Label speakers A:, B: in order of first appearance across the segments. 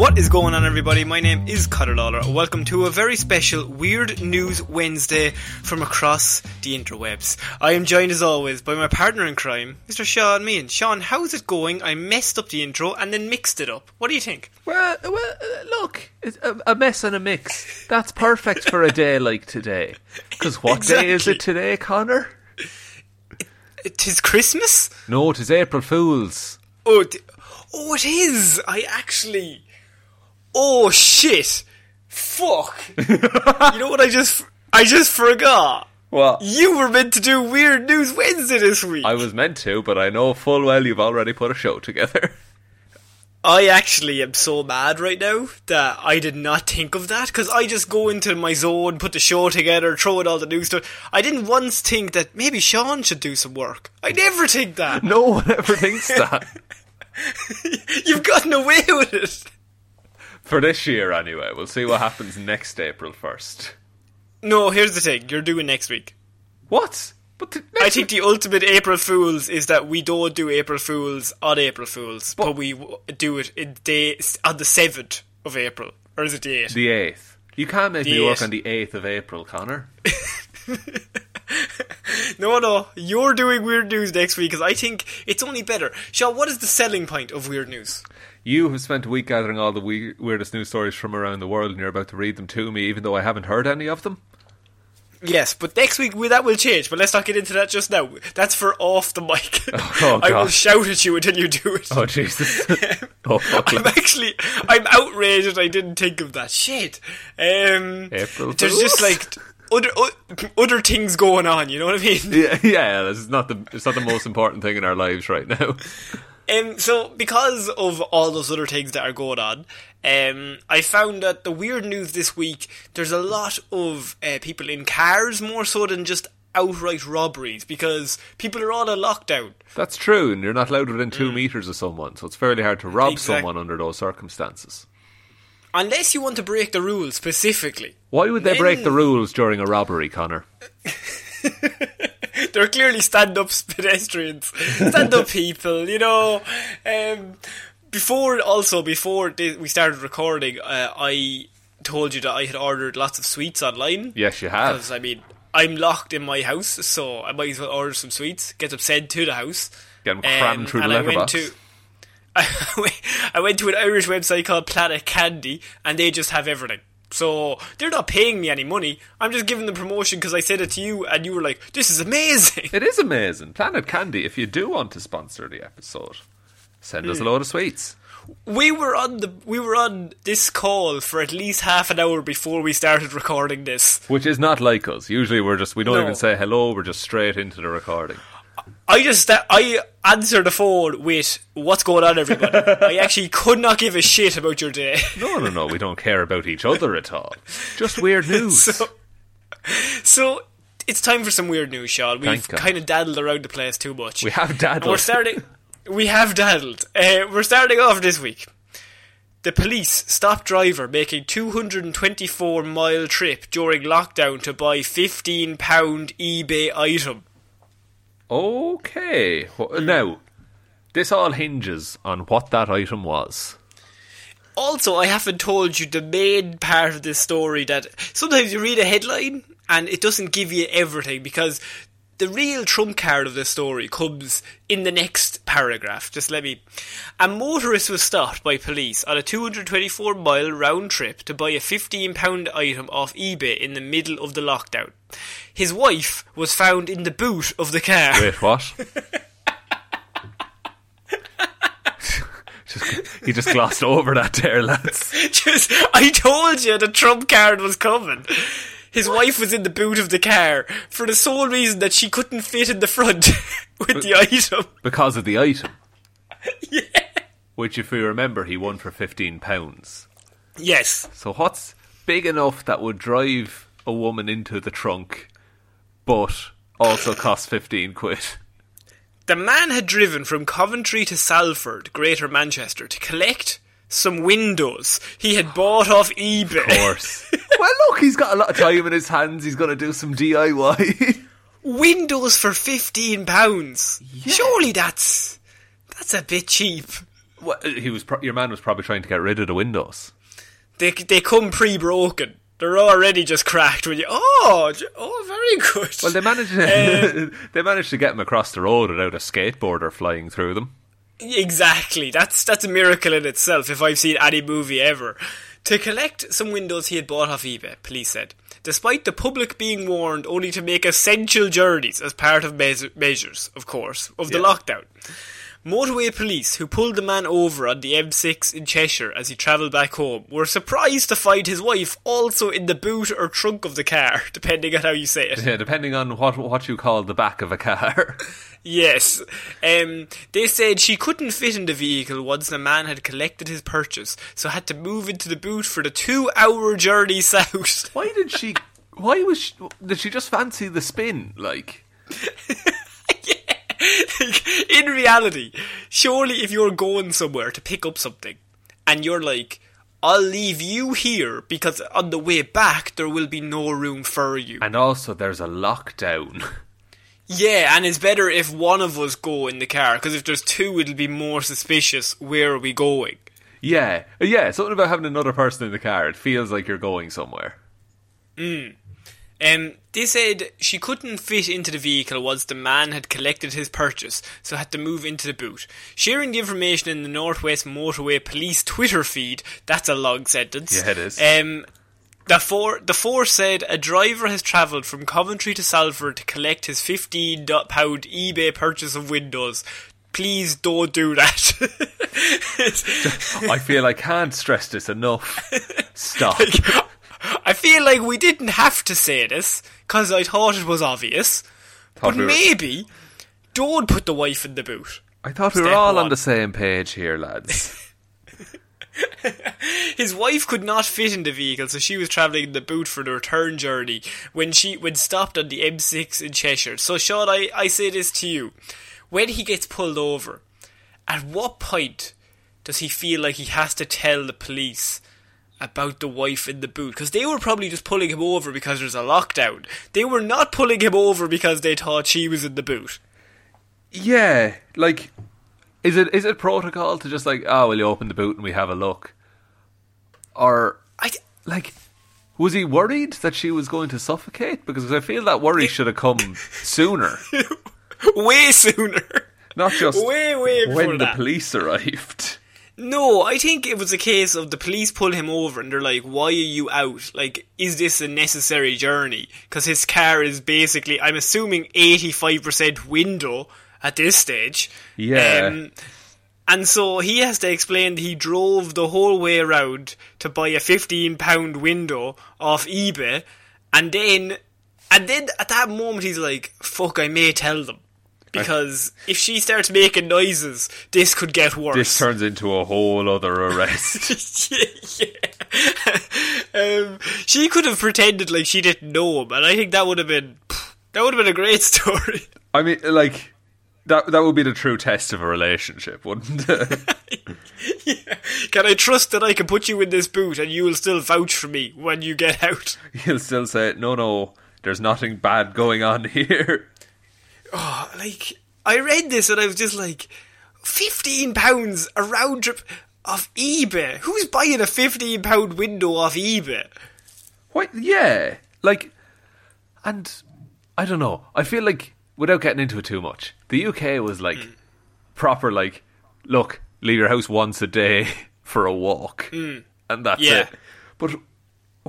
A: What is going on, everybody? My name is Connor Lawler. Welcome to a very special Weird News Wednesday from across the interwebs. I am joined, as always, by my partner in crime, Mr. Sean Meehan. Sean, how's it going? I messed up the intro and then mixed it up. What do you think?
B: Well, well uh, look, a, a mess and a mix. That's perfect for a day like today. Because what day is it today, Connor?
A: Tis Christmas?
B: No, it is April Fool's.
A: Oh, oh, it is. I actually. Oh shit! Fuck! you know what? I just I just forgot.
B: What?
A: You were meant to do Weird News Wednesday this week.
B: I was meant to, but I know full well you've already put a show together.
A: I actually am so mad right now that I did not think of that because I just go into my zone, put the show together, throw in all the news stuff. I didn't once think that maybe Sean should do some work. I never think that.
B: No one ever thinks that.
A: You've gotten away with it.
B: For this year, anyway. We'll see what happens next April 1st.
A: No, here's the thing. You're doing next week.
B: What? But the,
A: I think the ultimate April Fools is that we don't do April Fools on April Fools, but, we do it in day on the seventh of April, or is it the eighth?
B: the 8th. You can't make
A: The
B: me work on the 8th of April, Connor.
A: No, no, you're doing weird news next week because I think it's only better. Sean, what is the selling point of weird news?
B: You have spent a week gathering all the we- weirdest news stories from around the world, and you're about to read them to me, even though I haven't heard any of them.
A: Yes, but next week we, that will change. But let's not get into that just now. That's for off the mic.
B: Oh,
A: I will shout at you until you do it.
B: Oh, Jesus. oh, fuck.
A: I'm actually, I'm outraged. I didn't think of that shit. Um,
B: April
A: there's just like other o- other things going on. You know what I mean?
B: yeah, yeah, this is not the it's not the most important thing in our lives right now.
A: Um, so because of all those other things that are going on, um, I found that the weird news this week there's a lot of uh, people in cars more so than just outright robberies because people are all on lockdown.
B: That's true, and you're not allowed within two meters of someone, so it's fairly hard to rob
A: Exact-
B: someone under those circumstances.
A: Unless you want to break the rules specifically.
B: Why would they break the rules during a robbery, Connor?
A: They're clearly stand up pedestrians, stand up people, you know. Um, before, also, before thi- we started recording, uh, I told you that I had ordered lots of sweets online.
B: Yes, you
A: Because,
B: have.
A: I mean, I'm locked in my house, so I might as well order some sweets, get them sent to the house.
B: Get 'em crammed
A: Um,
B: through the
A: and I went
B: letterbox.
A: to. I went- I went to an Irish website called Planet Candy, and they just have everything. So they're not paying me any money. I'm just giving them promotion because I said it to you, and you were like, "This is amazing."
B: It is amazing. Planet Candy, if you do want to sponsor the episode, send
A: Hmm.
B: us a load of sweets.
A: We were on the we were on this call for at least half an hour before we started recording this.
B: Which is not like us. Usually we're just, we don't
A: No.
B: even say hello, we're just straight into the recording.
A: I just I answered the phone with "What's going on, everybody?" I actually could not give a shit about your day.
B: No, no, no, we don't care about each other at all. Just weird news.
A: So, so it's time for some weird news, Sean. We've kind of daddled around the place too much.
B: We have daddled.
A: And we're starting. we have daddled. Uh, we're starting off this week. The police stopped driver making 224 mile trip during lockdown to buy 15 pound eBay item.
B: Okay. Hmm. Now, this all hinges on what that item was.
A: Also, I haven't told you the main part of this story that sometimes you read a headline and it doesn't give you everything because the real trump card of the story comes in the next paragraph. Just let me. A motorist was stopped by police on a 224 mile round trip to buy a 15 pound item off eBay in the middle of the lockdown. His wife was found in the boot of the car.
B: Wait, what? just, he just glossed over that there, lads.
A: Just, I told you the trump card was coming. His wife was in the boot of the car for the sole reason that she couldn't fit in the front with the item.
B: Because of the item. Yeah. Which, if we remember, he won for £15.
A: Yes.
B: So, what's big enough that would drive a woman into the trunk, but also cost 15 quid?
A: The man had driven from Coventry to Salford, Greater Manchester, to collect some windows he had bought off eBay.
B: Of course. well, look, he's got a lot of time in his hands. He's going to do some DIY.
A: windows for fifteen pounds. Surely that's that's a bit cheap.
B: well, he was. Pro- your man was probably trying to get rid of the windows.
A: They they come pre-broken. They're already just cracked when you. Oh, oh, very good.
B: Well, they managed. To, um, they managed to get him across the road without a skateboarder flying through them.
A: Exactly. That's that's a miracle in itself if I've seen any movie ever. To collect some windows he had bought off eBay, police said. Despite the public being warned only to make essential journeys as part of meas- measures, of course, of the
B: Yeah.
A: lockdown. Motorway police, who pulled the man over on the M6 in Cheshire as he travelled back home, were surprised to find his wife also in the boot or trunk of the car, depending on how you say it.
B: Yeah, depending on what what you call the back of a car.
A: Yes. Um, they said she couldn't fit in the vehicle once the man had collected his purchase, so had to move into the boot for the two hour journey south.
B: why did she? Why was? She, did she just fancy the spin? Like,
A: in reality, surely if you're going somewhere to pick up something and you're like, I'll leave you here because on the way back there will be no room for you.
B: and also there's a lockdown.
A: Yeah, and it's better if one of us go in the car because if there's two, it'll be more suspicious. Where are we going?
B: yeah, yeah. Something about having another person in the car. It feels like you're going somewhere. Mm.
A: Um, they said she couldn't fit into the vehicle once the man had collected his purchase, so had to move into the boot. Sharing the information in the Northwest Motorway Police Twitter feed, that's a long sentence.
B: Yeah, it is.
A: Um, the four, the four said a driver has travelled from Coventry to Salford to collect his fifteen pound eBay purchase of windows. Please don't do that.
B: I feel I can't stress this enough. Stop.
A: I feel like we didn't have to say this because I thought it was obvious.
B: Thought
A: but
B: we were-
A: maybe don't put the wife in the boot.
B: I thought we were
A: Step
B: all
A: one.
B: on the same page here, lads.
A: His wife could not fit in the vehicle, so she was travelling in the boot for the return journey when she when stopped on the M6 in Cheshire. So, Sean, I, I say this to you: when he gets pulled over, at what point does he feel like he has to tell the police? About the wife in the boot because they were probably just pulling him over because there's a lockdown. They were not pulling him over because they thought she was in the boot.
B: yeah, like, is it is it protocol to just like, oh, will you open the boot and we have a look, or
A: I,
B: like, was he worried that she was going to suffocate? Because I feel that worry should have come sooner,
A: way sooner.
B: not just
A: Way, way
B: when the
A: that.
B: police arrived.
A: No, I think it was a case of the police pull him over and they're like, "Why are you out? Like, is this a necessary journey?" Because his car is basically, I'm assuming, eighty-five percent window at this stage.
B: Yeah.
A: Um, and so he has to explain that he drove the whole way around to buy a fifteen pound window off eBay, and then, and then at that moment he's like, "Fuck, I may tell them." Because if she starts making noises, this could get worse.
B: This turns into a whole other arrest.
A: yeah, yeah. um, she could have pretended like she didn't know him, and I think that would have been That would have been a great story.
B: I mean, like that that would be the true test of a relationship, wouldn't it?
A: Can I trust that I can put you in this boot and you will still vouch for me when you get out?
B: You'll still say, "No, no, there's nothing bad going on here."
A: Oh, like I read this and I was just like, fifteen pounds a round trip off eBay. Who's buying a fifteen pound window off eBay?
B: What? Yeah, like, and I don't know. I feel like without getting into it too much, the UK was like hmm. proper. Like, look, leave your house once a day for a walk, hmm. and that's
A: Yeah.
B: it. But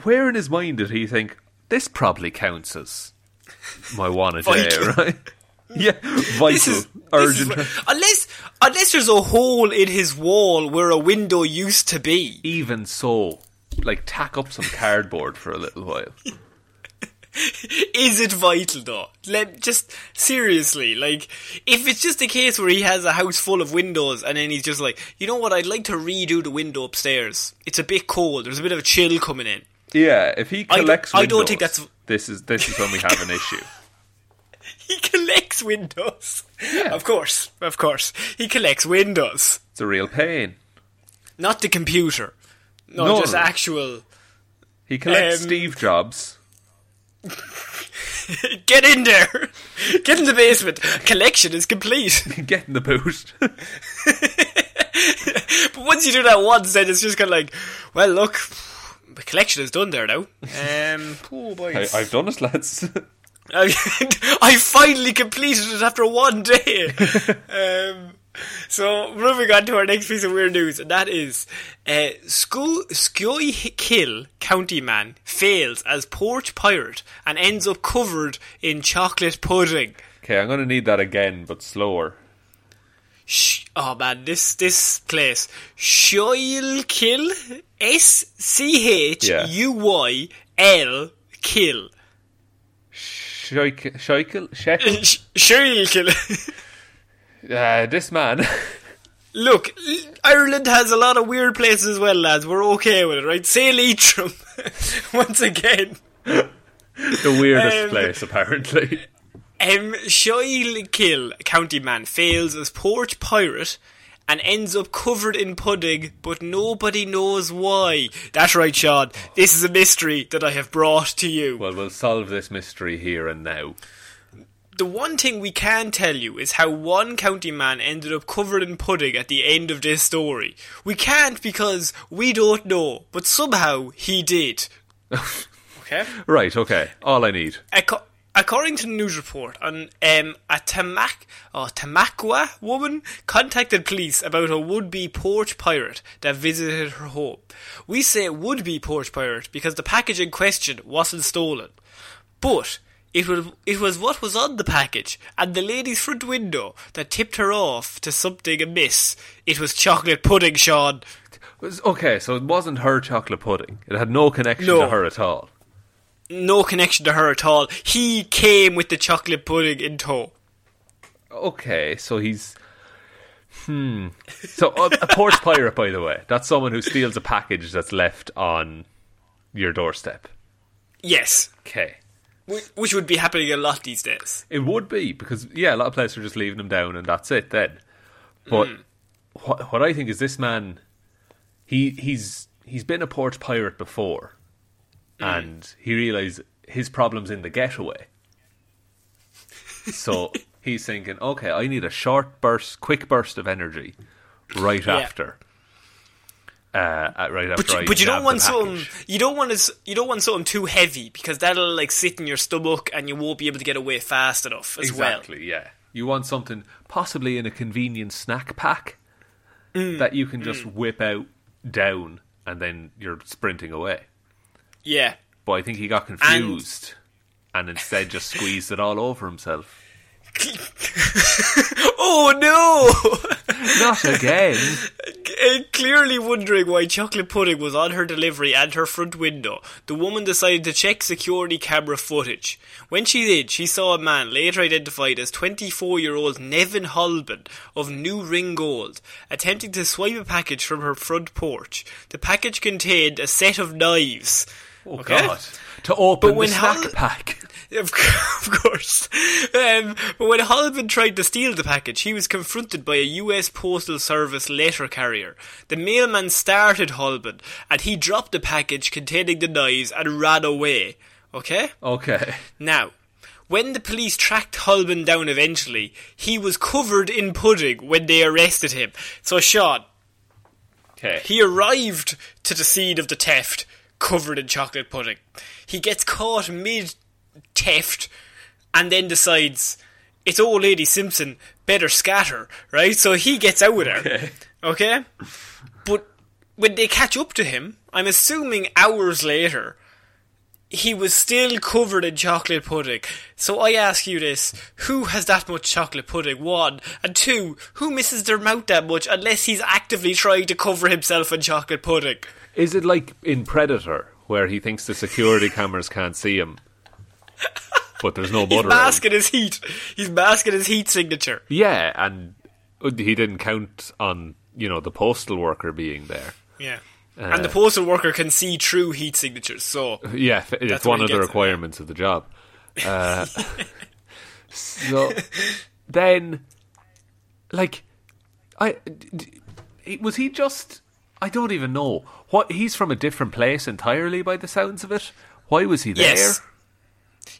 B: where in his mind did he think this probably counts as my one a day, right? Yeah, vital,
A: This is,
B: urgent.
A: unless unless there's a hole in his wall where a window used to be.
B: Even so, like tack up some cardboard for a little while.
A: Is it vital though? Let just seriously, like if it's just a case where he has a house full of windows and then he's just like, you know what, I'd like to redo the window upstairs. It's a bit cold. There's a bit of a chill coming in.
B: Yeah, if he
A: I don't-
B: collects,
A: I don't think that's-
B: this is this is when we have an issue.
A: He collects windows. Of course, of course, he collects windows,
B: It's a real pain.
A: not the computer. No,
B: No,
A: just actual.
B: He collects
A: Um,
B: Steve Jobs.
A: Get in there. Get in the basement. Collection is complete.
B: Get in the boot.
A: But once you do that once, then it's just kind of like, well, look, the collection is done there now. Um, oh boy,
B: I, I've done it, lads.
A: I, I finally completed it after one day. um, so moving on to our next piece of weird news, and that is uh, Schuylkill County man fails as porch pirate and ends up covered in chocolate pudding.
B: okay, I'm to need that again, but slower.
A: Sh- oh man, this this place, Schuylkill, S C H U Y L Kill.
B: Scheikel, Shekel.
A: Sh-
B: Uh, this man.
A: Look, Ireland has a lot of weird places as well, lads. We're okay with it, right? Say Leitrim once again.
B: the weirdest
A: Um,
B: place, apparently.
A: Um, Schuylkill County man fails as porch pirate and ends up covered in pudding, but nobody knows why. That's right, Sean. This is a mystery that I have brought to you.
B: Well, we'll solve this mystery here and now.
A: the one thing we can tell you is how one county man ended up covered in pudding at the end of this story. We can't because we don't know, but somehow he did. okay?
B: Right, okay. All I need.
A: Acco- according to the news report, an, um, a Tamak- oh, Tamaqua woman contacted police about a would-be porch pirate that visited her home. We say would-be porch pirate because the package in question wasn't stolen. But it was it was what was on the package and the lady's front window that tipped her off to something amiss. It was chocolate pudding, Sean.
B: Okay, so it wasn't her chocolate pudding. It had no connection
A: No.
B: to her at all.
A: No connection to her at all. He came with the chocolate pudding in tow.
B: Okay, so he's. Hmm. So a, a porch pirate, by the way, that's someone who steals a package that's left on your doorstep.
A: Yes,
B: Okay.
A: Which would be happening a lot these days.
B: It would be because yeah, a lot of places are just leaving them down and that's it then. But what what I think is this man, he he's he's been a porch pirate before, and he realised his problem's in the getaway. So he's thinking, okay, I need a short burst, quick burst of energy, right
A: Yeah.
B: after. Uh, uh, right after
A: But you, but you don't want something you don't want to, you don't want something too heavy because that'll like sit in your stomach and you won't be able to get away fast enough as well.
B: Exactly, yeah. You want something possibly in a convenient snack pack
A: Mm.
B: that you can just whip out down and then you're sprinting away.
A: Yeah.
B: But I think he got confused and, instead just squeezed it all over himself.
A: Oh no!
B: Not again.
A: Uh, Clearly wondering why chocolate pudding was on her delivery and her front window, the woman decided to check security camera footage. When she did, she saw a man later identified as 24 year old Nevin Holben of New Ringgold attempting to swipe a package from her front porch. The package contained a set of knives.
B: Oh
A: Okay.
B: God! to open the snack
A: Hol-
B: pack.
A: Of, course. Um, but when Holben tried to steal the package, he was confronted by a US Postal Service letter carrier. The mailman started Holben, and he dropped the package containing the knives and ran away. Okay?
B: Okay.
A: Now, when the police tracked Holben down eventually, he was covered in pudding when they arrested him. So, Sean,
B: Okay.
A: he arrived to the scene of the theft covered in chocolate pudding. He gets caught mid theft and then decides it's old lady Simpson, better scatter, right? So he gets out of there. Okay. But when they catch up to him, I'm assuming hours later, he was still covered in chocolate pudding. So I ask you this who has that much chocolate pudding? One. And two, who misses their mouth that much unless he's actively trying to cover himself in chocolate pudding?
B: Is it like in Predator, where he thinks the security cameras can't see him, but there's no
A: He's
B: butter? around?
A: masking his heat. He's masking his heat signature.
B: Yeah, and he didn't count on you know the postal worker being there.
A: Yeah.
B: Uh,
A: and the postal worker can see true heat signatures, so
B: Yeah, it's one of the
A: gets it,
B: requirements of the job. Uh, so then, like, I was he just? I don't even know what he's from a different place entirely. By the sounds of it, why was he there?
A: Yes.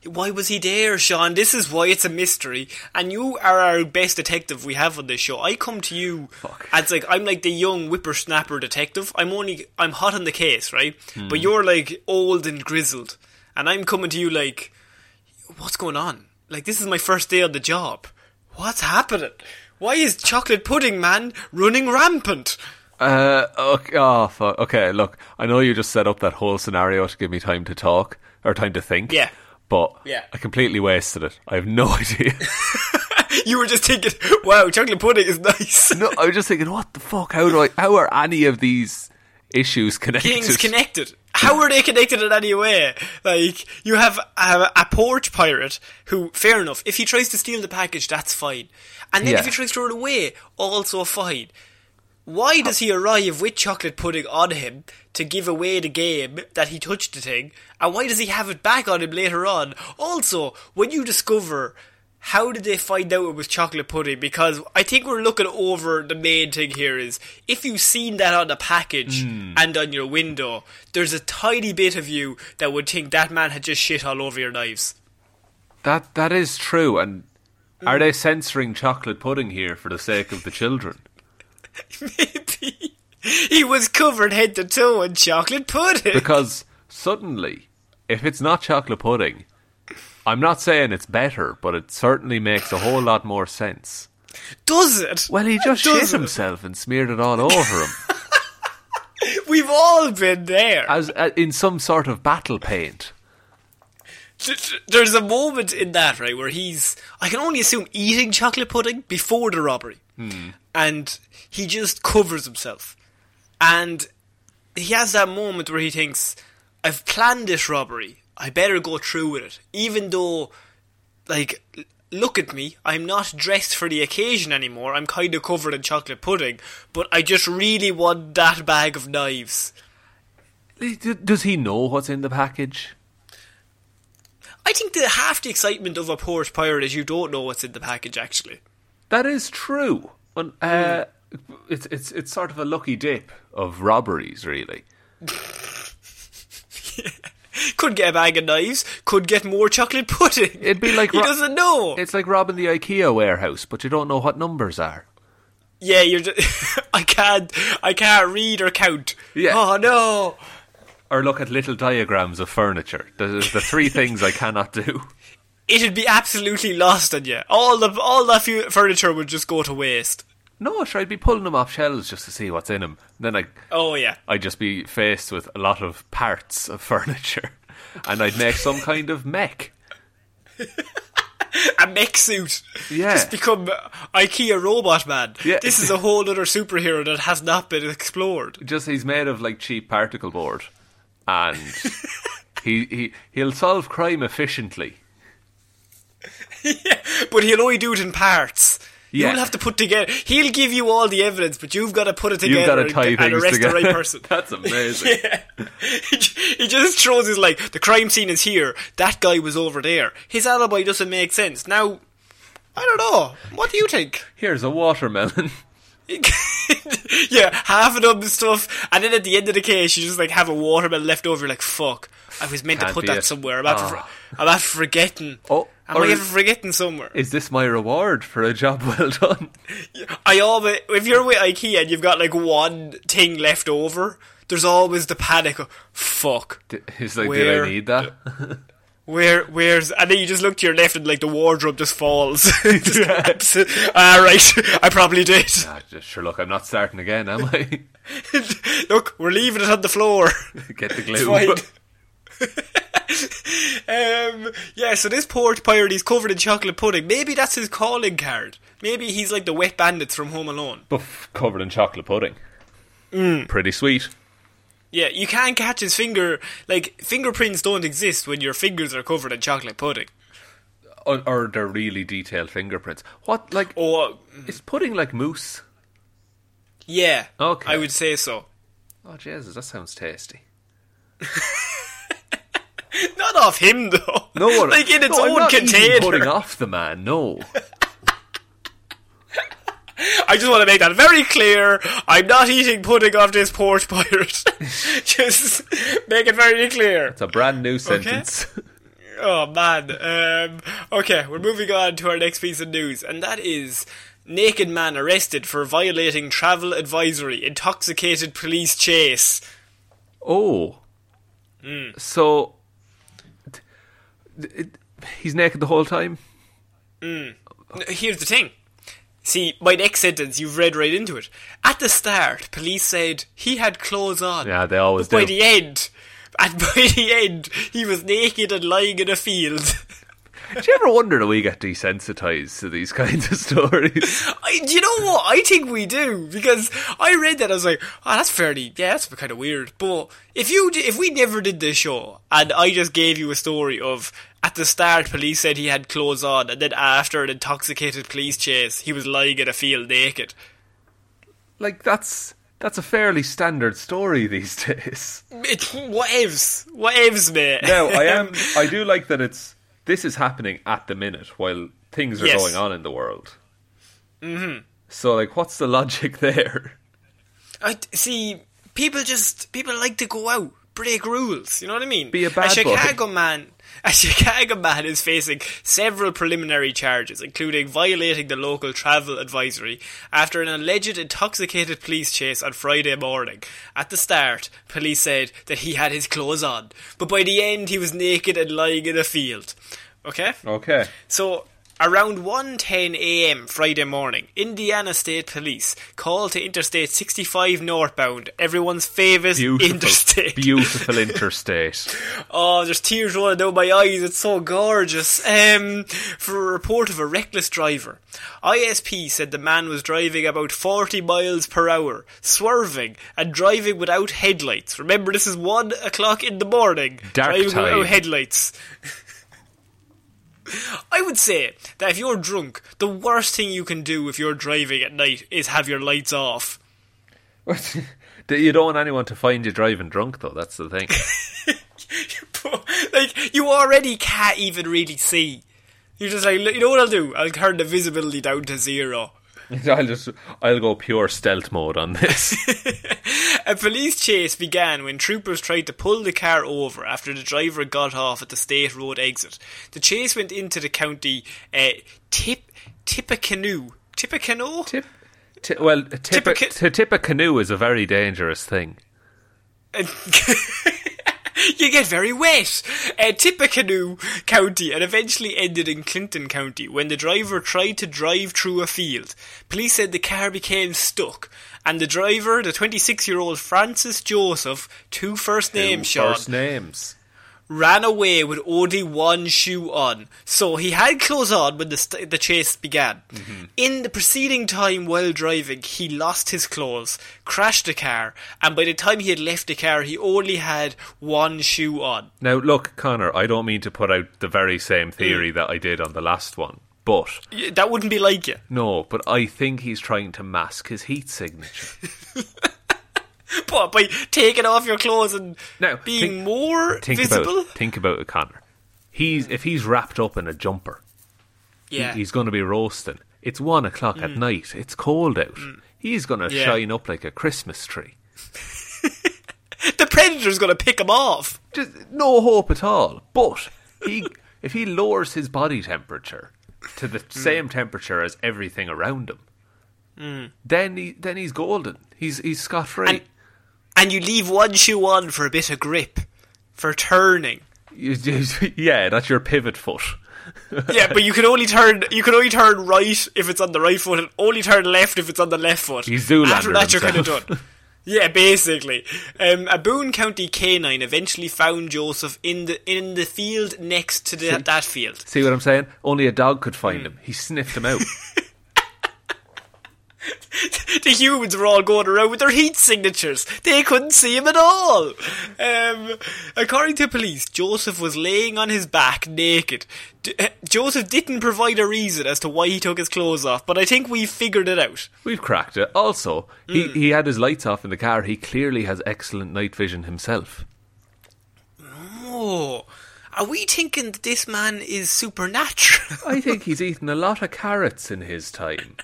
A: Why was he there, Sean? This is why it's a mystery. And you are our best detective we have on this show. I come to you Fuck. as like I'm like the young whippersnapper detective. I'm only I'm hot on the case, right? But you're like old and grizzled. And I'm coming to you like what's going on? Like this is my first day on the job. What's happening? Why is chocolate pudding man running rampant?
B: Uh, okay, oh, fuck. okay. Look, I know you just set up that whole scenario to give me time to talk or time to think.
A: Yeah.
B: But
A: Yeah.
B: I completely wasted it. I have no idea.
A: You were just thinking, wow, chocolate pudding is nice.
B: no, I was just thinking, what the fuck? How do I? How are any of these issues connected?
A: things connected. How are they connected in any way? Like, you have a, a porch pirate who, fair enough, if he tries to steal the package, that's fine. And then
B: Yeah.
A: if he tries to throw it away, also fine. Why does he arrive with chocolate pudding on him to give away the game that he touched the thing? And why does he have it back on him later on? Also, when you discover how did they find out it was chocolate pudding? Because I think we're looking over the main thing here is if you've seen that on the package and on your window, there's a tiny bit of you that would think that man had just shit all over your knives.
B: That that is true. And
A: Mm.
B: are they censoring chocolate pudding here for the sake of the children?
A: Maybe. He was covered head to toe in chocolate pudding.
B: Because suddenly, if it's not chocolate pudding, I'm not saying it's better, but it certainly makes a whole lot more sense.
A: Does it?
B: Well, he just
A: Does
B: shit
A: it?
B: himself and smeared it all over him,
A: We've all been there.
B: as uh, in some sort of battle paint.
A: Th- th- There's a moment in that, right, where he's, I can only assume, eating chocolate pudding before the robbery. And he just covers himself. And he has that moment where he thinks, I've planned this robbery. I better go through with it. Even though, like, look at me. I'm not dressed for the occasion anymore. I'm kind of covered in chocolate pudding. But I just really want that bag of knives.
B: Does he know what's in the package?
A: I think that half the excitement of a porch pirate is you don't know what's in the package, actually.
B: That is true. And, uh, it's it's it's sort of a lucky dip of robberies, really.
A: Could get a bag of knives, could get more chocolate pudding.
B: It'd be like
A: he
B: ro-
A: doesn't know.
B: It's like robbing the IKEA warehouse, but you don't know what numbers are.
A: yeah, you're. Just, I can't. I can't read or count.
B: Yeah.
A: Oh no.
B: Or look at little diagrams of furniture. There's the three things I cannot do.
A: It'd be absolutely lost on you. All the all that fu- furniture would just go to waste.
B: No, sure, I'd be pulling them off shelves just to see what's in them. Then I,
A: Oh yeah.
B: I'd just be faced with a lot of parts of furniture, and I'd make some kind of mech.
A: A mech suit.
B: Yeah.
A: Just become IKEA robot man.
B: Yeah.
A: This is a whole other superhero that has not been explored.
B: Just he's made of like cheap particle board, and he he he'll solve crime efficiently.
A: But he'll only do it in parts.
B: Yeah.
A: You'll have to put together. He'll give you all the evidence, but you've got to put it together.
B: You've got to
A: and-
B: tie
A: and,
B: things
A: arrest
B: together.
A: the right person.
B: That's amazing.
A: Yeah. he he just throws his like the crime scene is here. That guy was over there. His alibi doesn't make sense. Now, I don't know. What do you think?
B: Here's a watermelon.
A: yeah, half of them stuff, and then at the end of the case, you just like have a watermelon left over. You're like, fuck, I was meant
B: Can't
A: to put that
B: it.
A: somewhere. I'm after,
B: Ah.
A: I'm after forgetting.
B: Oh,
A: am
B: or
A: I ever forgetting somewhere?
B: Is this my reward for a job well done?
A: I always, if you're with IKEA and you've got like one thing left over, there's always the panic of fuck.
B: D- He's like,
A: Where-
B: did I need that?
A: Where, where's, and then you just look to your left and like the wardrobe just falls. Just- ah, right, I probably did.
B: Ah, just sure, look, I'm not starting again, am I?
A: look, we're leaving it on the floor.
B: Get the glue.
A: um, yeah, so this poor pirate, he's covered in chocolate pudding. Maybe that's his calling card. Maybe he's like the wet bandits from Home Alone.
B: Buff covered in chocolate pudding.
A: Mm.
B: Pretty sweet.
A: Yeah, you can't catch his finger. Like, fingerprints don't exist when your fingers are covered in chocolate pudding.
B: Or, or they're really detailed fingerprints. What, like,
A: Or,
B: is pudding like mousse?
A: yeah,
B: Okay.
A: I would say so.
B: Oh, Jesus, that sounds tasty.
A: Not off him, though.
B: No one,
A: like, in its
B: no, I'm
A: own
B: not
A: container.
B: pudding off the man, no.
A: I just want to make that very clear. I'm not eating pudding off this porch pirate. just make it very clear.
B: It's a brand new sentence.
A: Oh man. Um, okay, we're moving on to our next piece of news, and that is naked man arrested for violating travel advisory. Intoxicated police chase.
B: Oh.
A: Hmm.
B: So, d- it, he's naked the whole time?
A: N- Here's the thing. See, my next sentence, you've read right into it. At the start, police said he had clothes on.
B: Yeah, they always
A: But by the end, and by the end, he was naked and lying in a field.
B: Do you ever wonder that we get desensitized to these kinds of stories?
A: I, do you know what? I think we do because I read that. I was like, "Oh, that's fairly, yeah, that's kind of weird." But if you, if we never did this show and I just gave you a story of at the start, police said he had clothes on, and then after an intoxicated police chase, he was lying in a field naked.
B: like, that's that's a fairly standard story these days.
A: It, waves, whatevs, mate.
B: Now, I am. I do like that it's. This is happening at the minute while things are
A: Yes.
B: going on in the world. Mm-hmm. So, like, what's the logic there?
A: I see. People just people like to go out, break rules. You know what I mean?
B: Be a bad boy.
A: Chicago man. A Chicago man is facing several preliminary charges, including violating the local travel advisory after an alleged intoxicated police chase on Friday morning. At the start, police said that he had his clothes on, but by the end he was naked and lying in a field. Okay?
B: Okay.
A: So, around 1.10 a.m. Friday morning, Indiana State Police called to Interstate 65 northbound, everyone's favourite
B: Beautiful.
A: interstate.
B: Beautiful interstate.
A: Oh, there's tears rolling down my eyes. It's so gorgeous. Um, for a report of a reckless driver. ISP said the man was driving about 40 miles per hour, swerving and driving without headlights. Remember, this is 1 o'clock in the morning.
B: Dark
A: driving
B: time.
A: without headlights. I would say that if you're drunk, the worst thing you can do if you're driving at night is have your lights off.
B: you don't want anyone to find you driving drunk, though. That's the thing.
A: like you already can't even really see. You're just like, you know what I'll do? I'll turn the visibility down to zero.
B: I'll just. I'll go pure stealth mode on this.
A: A police chase began when troopers tried to pull the car over after the driver got off at the state road exit. The chase went into the county uh, Tip Tippecanoe. Tippecanoe?
B: tip. Ti well, tip
A: Tip a
B: a,
A: ca-
B: to tip a canoe is a very dangerous thing.
A: You get very wet. Uh, Tippecanoe County and eventually ended in Clinton County when the driver tried to drive through a field. Police said the car became stuck and the driver, the 26 year old Francis Joseph, two first names,
B: Two
A: Sean,
B: First names.
A: Ran away with only one shoe on. So he had clothes on when the, st- the chase began. In the preceding time while driving, he lost his clothes, crashed the car, and by the time he had left the car, he only had one shoe on.
B: Now, look, Connor. I don't mean to put out the very same theory
A: Mm.
B: that I did on the last one, But
A: That wouldn't be like you.
B: no, but I think he's trying to mask his heat signature.
A: But by taking off your clothes and
B: Now,
A: being
B: think-
A: more
B: think
A: visible.
B: about think about it, Connor. He's if he's wrapped up in a jumper, he-
A: yeah.
B: he's going to be roasting. It's one o'clock at mm. night. It's cold out. Mm. He's going to
A: Yeah.
B: shine up like a Christmas tree.
A: the predator's going to pick him off.
B: Just no hope at all. But he, if he lowers his body temperature to the mm. same temperature as everything around him, then he then he's golden. He's he's scot free.
A: And- you leave one shoe on for a bit of grip, for turning.
B: You- you- yeah, that's your pivot foot.
A: yeah, but you can only turn you can only turn right if it's on the right foot, and only turn left if it's on the left foot.
B: He's Zoolander
A: After that, you're kind of
B: himself.
A: done. Yeah, basically. Um, a Boone County canine eventually found Joseph in the in the field next to the, that field.
B: See what I'm saying? Only a dog could find him. He sniffed him out.
A: The humans were all going around with their heat signatures. They couldn't see him at all. Um, according to police, Joseph was laying on his back naked. D- uh, Joseph didn't provide a reason as to why he took his clothes off, but I think we figured it out.
B: We've cracked it. Also, he, he had his lights off in the car. He clearly has excellent night vision himself.
A: Oh, are we thinking that this man is supernatural?
B: I think he's eaten a lot of carrots in his time.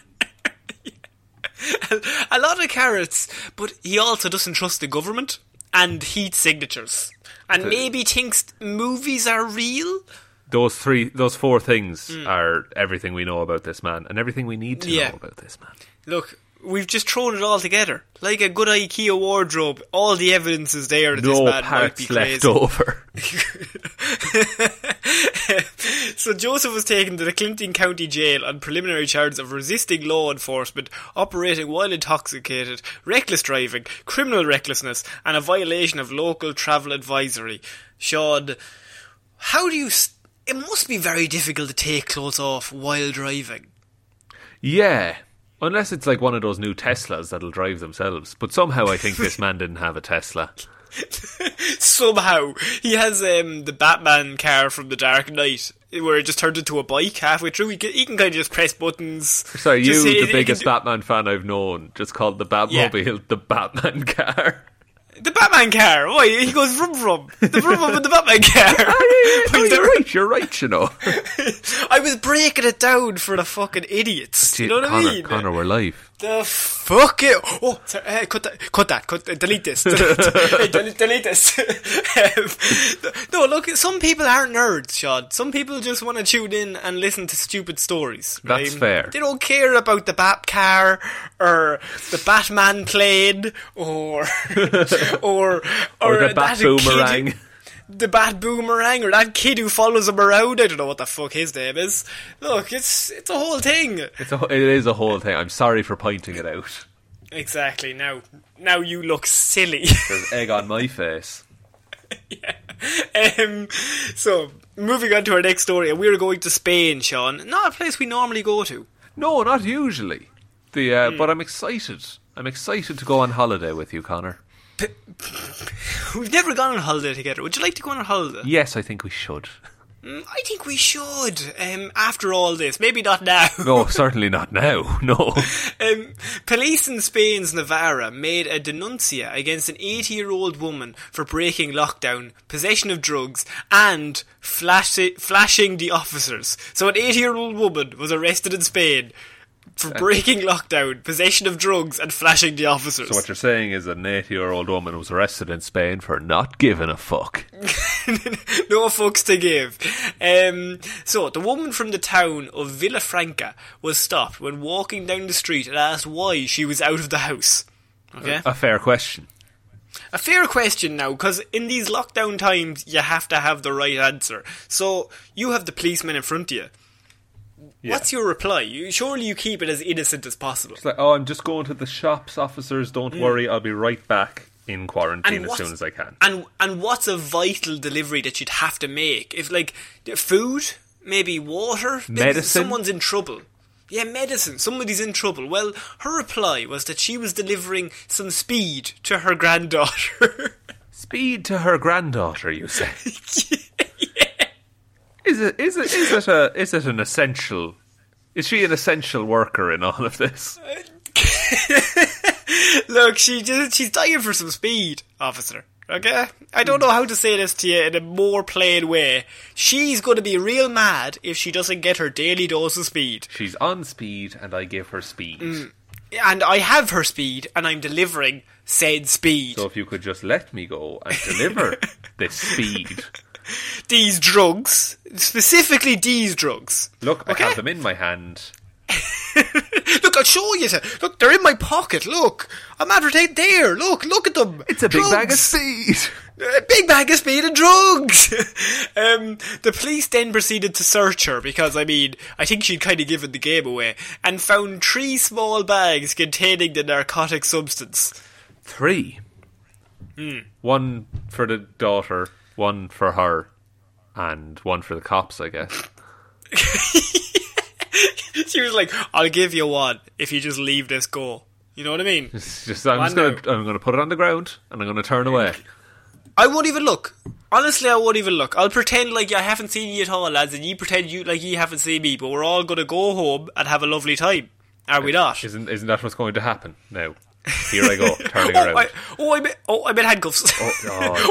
A: a lot of carrots, but he also doesn't trust the government and heat signatures. And
B: The-
A: maybe thinks movies are real?
B: Those three, those four things hmm. are everything we know about this man and everything we need to
A: Yeah.
B: know about this man.
A: Look, we've just thrown it all together. Like a good IKEA wardrobe, all the evidence is there that this
B: No
A: man might be
B: parts left
A: crazy.
B: over.
A: so Joseph was taken to the Clinton County Jail on preliminary charges of resisting law enforcement, operating while intoxicated, reckless driving, criminal recklessness, and a violation of local travel advisory. Sean, how do you? St- it must be very difficult to take clothes off while driving.
B: Yeah. Unless it's like one of those new Teslas that'll drive themselves. But somehow I think this man didn't have a Tesla.
A: Somehow he has um, the Batman car from the Dark Knight, where it just turned into a bike halfway through. He can, he can kind of just press buttons.
B: Sorry, you, the
A: he
B: biggest
A: do-
B: Batman fan I've known, just called the Batmobile the Batman car.
A: Batman car. Why he goes vroom vroom. The vroom vroom in the Batman car.
B: Oh,
A: But
B: you're right, you're right, you know.
A: I was breaking it down for the fucking idiots. you know what
B: Connor,
A: I mean?
B: Connor, we're live.
A: The fuck it. Oh, sorry, hey, cut that. Cut that. Cut. Delete this. Delete, hey, delete, delete this. Um, no, look. Some people aren't nerds, Sean. Some people just want to tune in and listen to stupid stories. Right?
B: That's fair.
A: They don't care about the Bat car or the Batman plane or or
B: Or the
A: that
B: Bat
A: kid-
B: Boomerang.
A: The bad Boomerang or that kid who follows him around. I don't know what the fuck his name is. Look, it's it's a whole thing.
B: It's a, it is a whole thing. I'm sorry for pointing it out.
A: Exactly. Now, now you look silly.
B: There's egg on my face. yeah.
A: um, so, moving on to our next story, and we're going to Spain, Sean. Not a place we normally go to.
B: No, not usually. The uh,
A: Hmm.
B: but I'm excited. I'm excited to go on holiday with you, Connor.
A: We've never gone on holiday together. Would you like to go on a holiday?
B: Yes, I think we should.
A: Mm, I think we should. Um, after all this, maybe not now.
B: No, certainly not now. No.
A: Um, police in Spain's Navarra made a denuncia against an 80 year old woman for breaking lockdown, possession of drugs, and flash- flashing the officers. So, an 80 year old woman was arrested in Spain for breaking lockdown, possession of drugs, and flashing the officers.
B: So what you're saying is an 80 year old woman was arrested in Spain for not giving a fuck.
A: no fucks to give. Um, so, the woman from the town of Villafranca was stopped when walking down the street and asked why she was out of the house. Okay?
B: A fair question.
A: A fair question now, because in these lockdown times, you have to have the right answer. So, you have the policeman in front of you. What's your reply? You, surely you keep it as innocent as possible.
B: It's like, oh, I'm just going to the shops, officers. Don't mm. worry, I'll be right back in quarantine as soon as I can.
A: And and what's a vital delivery that you'd have to make? If like food, maybe water, maybe
B: Medicine?
A: someone's in trouble. Yeah, medicine. Somebody's in trouble. Well, her reply was that she was delivering some speed to her granddaughter.
B: Speed to her granddaughter, you say? Is it is it is it a is it an essential Is she an essential worker in all of this?
A: Look, she just she's dying for some speed, officer. Okay? I don't know how to say this to you in a more plain way. She's going to be real mad if she doesn't get her daily dose of speed.
B: She's on speed, and I give her speed. Mm.
A: And I have her speed, and I'm delivering said speed.
B: So if you could just let me go and deliver this speed.
A: these drugs, specifically these drugs.
B: Look,
A: Okay.
B: I have them in my hand.
A: Look, I'll show you. Look, they're in my pocket. Look, I'm advertising there. Look, look at them.
B: It's a big bag of
A: Drugs.
B: speed.
A: A big bag of speed and drugs. um, the police then proceeded to search her because, I mean, I think she'd kind of given the game away and found three small bags containing the narcotic substance.
B: Three.
A: Hmm.
B: One for the daughter, one for her, and one for the cops, I guess.
A: She was like, "I'll give you one if you just leave this go." You know what I mean?
B: It's just I'm just gonna I'm gonna put it on the ground and I'm gonna turn away.
A: I won't even look. Honestly, I won't even look. I'll pretend like I haven't seen you at all, lads, and you pretend you like you haven't seen me. But we're all gonna go home and have a lovely time, are we not?
B: Isn't isn't that what's going to happen now? Here I go, turning
A: oh,
B: around.
A: I, oh, I'm in, oh, I'm in handcuffs.
B: Oh,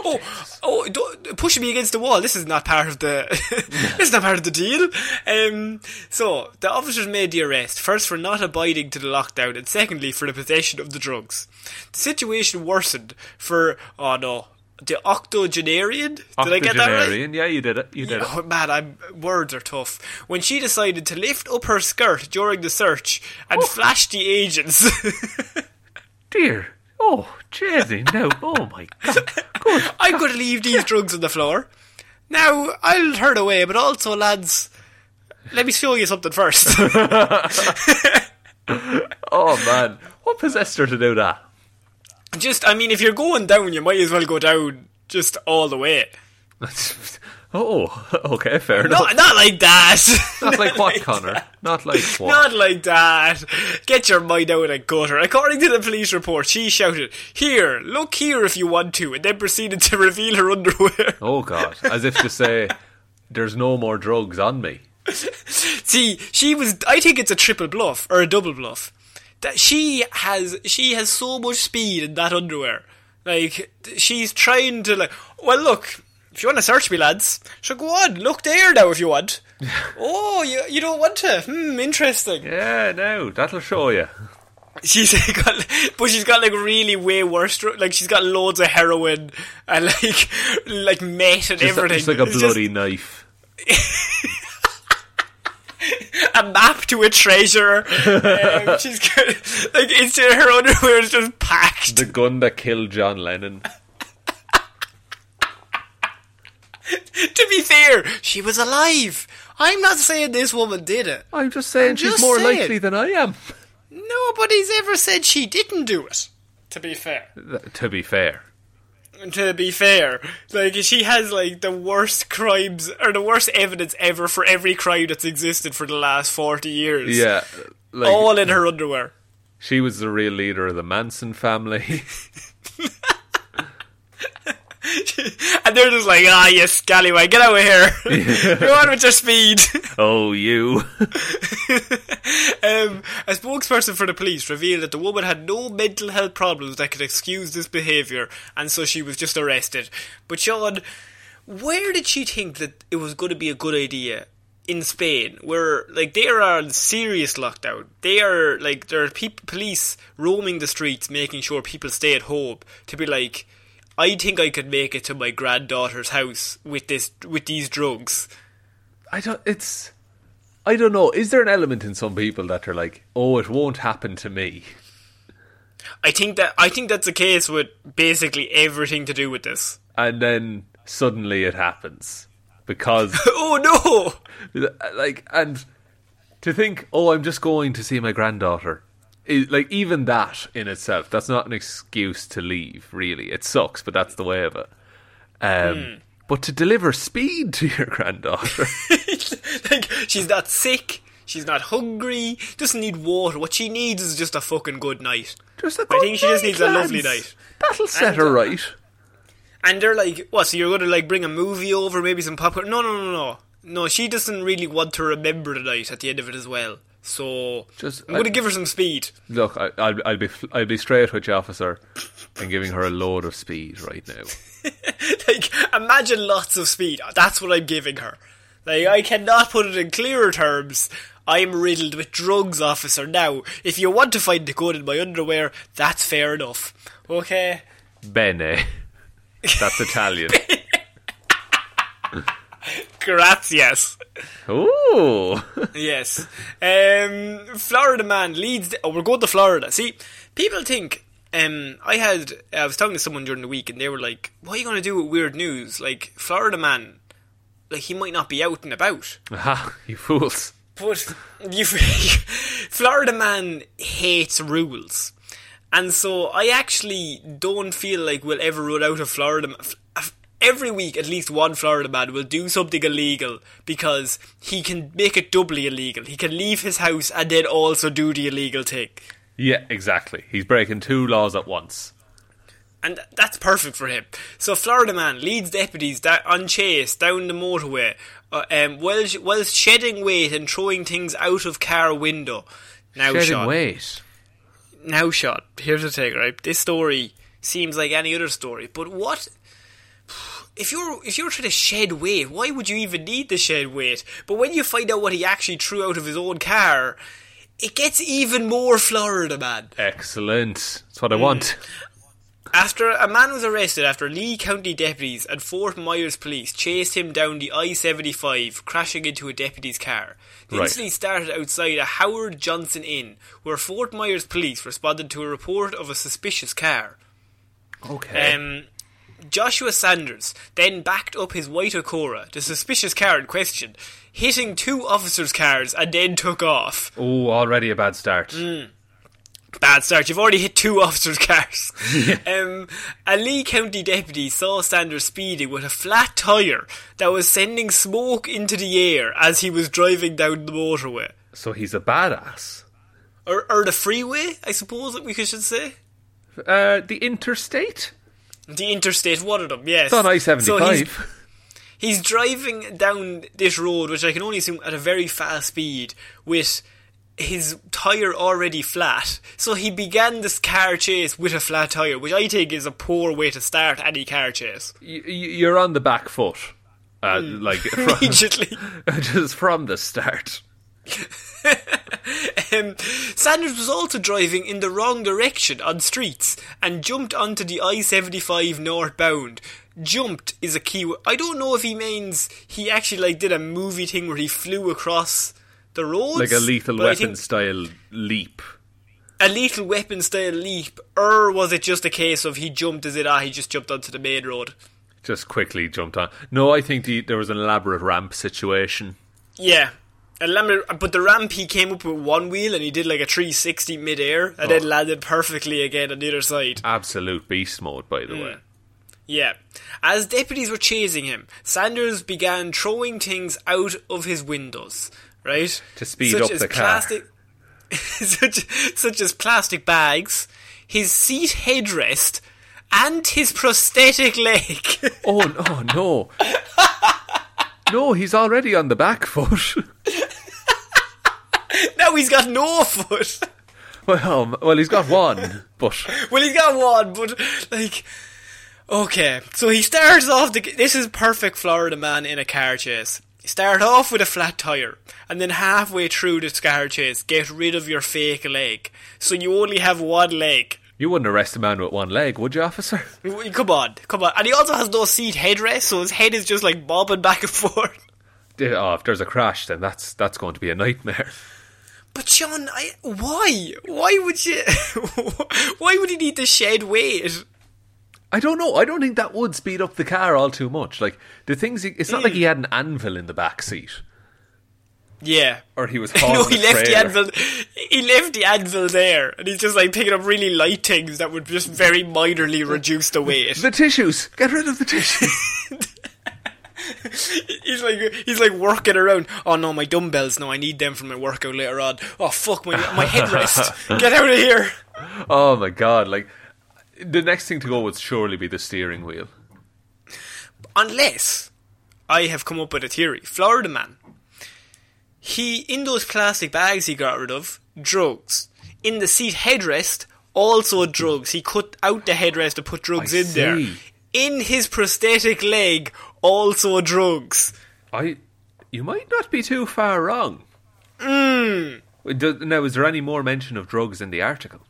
B: oh,
A: oh, oh, pushing me against the wall. This is not part of the. this is not part of the deal. Um, so the officers made the arrest first for not abiding to the lockdown, and secondly for the possession of the drugs. The situation worsened for oh no, the octogenarian. Did I get that right?
B: Octogenarian, yeah, you did it. You did it.
A: Oh man, I'm, words are tough. When she decided to lift up her skirt during the search and flash the agents.
B: Dear. Oh, Jazzy, no. Oh my god. Good.
A: I'm going to leave these drugs on the floor. Now, I'll turn away, but also, lads, let me show you something first.
B: Oh man. What possessed her to do that?
A: just, I mean, if you're going down, you might as well go down just all the way.
B: oh, okay, fair enough.
A: Not, not like that.
B: Not like what,
A: like
B: Connor?
A: that.
B: Not like what?
A: Not like that. Get your mind out of the gutter. According to the police report, she shouted, Here, look here if you want to, and then proceeded to reveal her underwear.
B: Oh god. As if to say, there's no more drugs on me.
A: See, she was. I think it's a triple bluff or a double bluff. That she has, she has so much speed in that underwear. Like she's trying to like. Well, look. If you want to search me, lads, sure go on. Look there now if you want. oh, you you don't want to? Hmm, interesting.
B: Yeah, no, that'll show you.
A: She's got, but she's got like really way worse. Like she's got loads of heroin and like like meth and
B: Just,
A: everything.
B: just like a
A: It's just-
B: bloody knife.
A: a map to a treasure. um, she's got, like it's her underwear is just packed.
B: The gun that killed John Lennon.
A: To be fair, she was alive. I'm not saying this woman did it.
B: I'm just saying
A: I'm
B: she's
A: just
B: more
A: saying.
B: likely than I am.
A: Nobody's ever said she didn't do it. To be fair.
B: Th- To be fair.
A: To be fair, like she has like the worst crimes or the worst evidence ever for every crime that's existed for the last forty years.
B: Yeah. Like,
A: all in her underwear.
B: she was the real leader of the Manson family.
A: And they're just like, ah, you scallywag, get out of here. Go on with your speed.
B: oh, you.
A: Um, a spokesperson for the police revealed that the woman had no mental health problems that could excuse this behaviour, and so she was just arrested. But Sean, where did she think that it was going to be a good idea in Spain, where like they are on serious lockdown? They are like there are police roaming the streets, making sure people stay at home. To be like, I think I could make it to my granddaughter's house with this with these drugs.
B: I don't. It's. I don't know. Is there an element in some people that are like, oh, it won't happen to me?
A: I think that I think that's the case with basically everything to do with this.
B: And then suddenly it happens. Because,
A: oh no!
B: like, and to think, oh, I'm just going to see my granddaughter. Is, like, even that in itself, that's not an excuse to leave, really. It sucks, but that's the way of it. Um, But to deliver speed to your granddaughter.
A: like she's not sick, she's not hungry, doesn't need water. What she needs is just a fucking good night.
B: Just a
A: I
B: good I
A: think she just
B: night,
A: needs a lovely night.
B: That'll set
A: And,
B: her
A: uh,
B: right.
A: And they're like, what? So you're going to like bring a movie over, maybe some popcorn? No, no, no, no. No, she doesn't really want to remember the night at the end of it as well. So
B: Just-
A: I'm going to give her some speed.
B: Look, I, I'll, I'll be I'll be straight with you, officer, and giving her a load of speed right now.
A: like, imagine lots of speed. That's what I'm giving her. Like, I cannot put it in clearer terms. I'm riddled with drugs, officer. Now, if you want to find the gun in my underwear, that's fair enough. Okay?
B: Bene. That's Italian.
A: Gracias.
B: Ooh.
A: yes. Um, Florida man leads. The, oh, we're going to Florida. See, people think. Um, I had. I was talking to someone during the week, and they were like, "What are you going to do with weird news? Like Florida man, like he might not be out and about."
B: Aha, you fools.
A: But you, Florida man hates rules, and so I actually don't feel like we'll ever run out of Florida. Ma- f- f- Every week, at least one Florida man will do something illegal because he can make it doubly illegal. He can leave his house and then also do the illegal thing.
B: Yeah, exactly. He's breaking two laws at once.
A: And that's perfect for him. So Florida man leads deputies da- on chase down the motorway uh, um, while, while shedding weight and throwing things out of car window. Now,
B: Shedding
A: Sean,
B: weight.
A: now, shot. here's the thing, right? This story seems like any other story, but what if you're if you're trying to shed weight? Why would you even need to shed weight? But when you find out what he actually threw out of his own car, it gets even more Florida, man.
B: Excellent. That's what I want.
A: After a man was arrested after Lee County deputies and Fort Myers police chased him down the I-75, crashing into a deputy's car. The
B: Right.
A: incident started outside a Howard Johnson Inn, where Fort Myers police responded to a report of a suspicious car.
B: Okay.
A: Um, Joshua Sanders then backed up his white Acura, the suspicious car in question, hitting two officers' cars and then took off.
B: oh, already a bad start.
A: Mm. Bad start. You've already hit two officers' cars. um, a Lee County deputy saw Sanders speeding with a flat tyre that was sending smoke into the air as he was driving down the motorway.
B: So he's a badass.
A: Or, or the freeway, I suppose that we should say.
B: Uh, the interstate?
A: The interstate, one of them, yes.
B: It's on I
A: So he's,
B: 75.
A: he's driving down this road, which I can only assume at a very fast speed, with his tyre already flat. So he began this car chase with a flat tyre, which I think is a poor way to start any car chase.
B: You're on the back foot. Uh, like, from,
A: Immediately.
B: just from the start.
A: Um, Sanders was also driving in the wrong direction on streets and jumped onto the I 75 northbound. Jumped is a key. wo- I don't know if he means he actually like did a movie thing where he flew across the roads,
B: Like a lethal weapon style leap.
A: A lethal weapon style leap, or was it just a case of he jumped as it ah he just jumped onto the main road?
B: Just quickly jumped on. No, I think the, there was an elaborate ramp situation.
A: Yeah. But the ramp he came up with one wheel and he did like a 360 mid-air and then
B: Oh.
A: landed perfectly again on the other side.
B: Absolute beast mode, by the
A: Hmm.
B: way.
A: Yeah. As deputies were chasing him, Sanders began throwing things out of his windows, right?
B: To speed
A: such
B: up
A: as
B: the car.
A: Plastic, such, such as plastic bags, his seat headrest, and his prosthetic leg.
B: Oh, no, no. no, he's already on the back foot.
A: now he's got no foot.
B: well, well, he's got one, but
A: Well, he's got one, but like, okay. So he starts off. The, this is perfect Florida man in a car chase. Start off with a flat tire, and then halfway through the car chase, get rid of your fake leg, so you only have one leg.
B: you wouldn't arrest a man with one leg, would you, officer?
A: Come on, come on. And he also has no seat headrest, so his head is just like bobbing back and forth.
B: Oh, if there's a crash, then that's that's going to be a nightmare.
A: But Sean, I, why? Why would you? why would he need to shed weight?
B: I don't know. I don't think that would speed up the car all too much. Like the things, he, it's not like he mm. had an anvil in the back seat,
A: Yeah.
B: or he was.
A: no, he left the anvil. He left the anvil there, and he's just like picking up really light things that would just very minorly reduce the weight.
B: The tissues. Get rid of the tissues.
A: he's like he's like working around. Oh no, my dumbbells. No, I need them for my workout later on. Oh fuck, my my headrest. Get out of here.
B: oh my god! Like the next thing to go would surely be the steering wheel.
A: Unless I have come up with a theory. Florida man. he in those plastic bags he got rid of drugs. In the seat headrest, also drugs. He cut out the headrest to put drugs
B: I
A: in there. In his prosthetic leg, also drugs.
B: I, you might not be too far wrong.
A: Mm.
B: Now, is there any more mention of drugs in the article?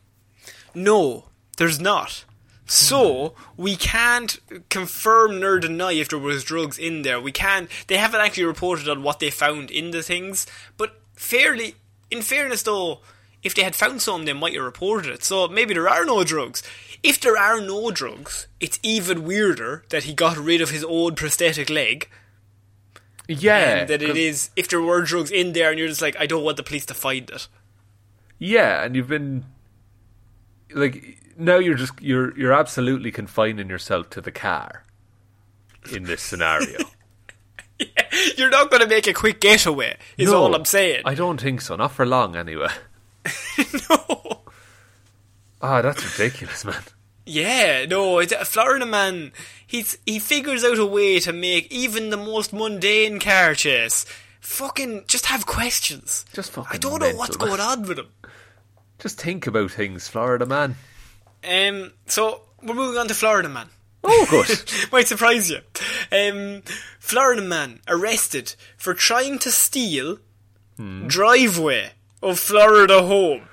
A: No, there's not. So we can't confirm nor deny if there was drugs in there. We can't. They haven't actually reported on what they found in the things. But fairly, in fairness, though, if they had found some, they might have reported it. So maybe there are no drugs. If there are no drugs, it's even weirder that he got rid of his old prosthetic leg.
B: Yeah,
A: and that it is, if there were drugs in there, and you're just like, I don't want the police to find it.
B: Yeah, and you've been like now you're just you're you're absolutely confining yourself to the car in this scenario.
A: You're not going to make a quick getaway. Is
B: No,
A: all I'm saying.
B: I don't think so. Not for long, anyway.
A: no.
B: Ah, that's ridiculous, man.
A: Yeah, no, it's a Florida man. He's he figures out a way to make even the most mundane car chase fucking just have questions.
B: Just fucking.
A: I don't know what's
B: mental,
A: going on with him.
B: Just think about things, Florida man.
A: Um, so we're moving on to Florida man.
B: Oh, good.
A: Might surprise you. Um, Florida man arrested for trying to steal
B: Hmm.
A: driveway of Florida home.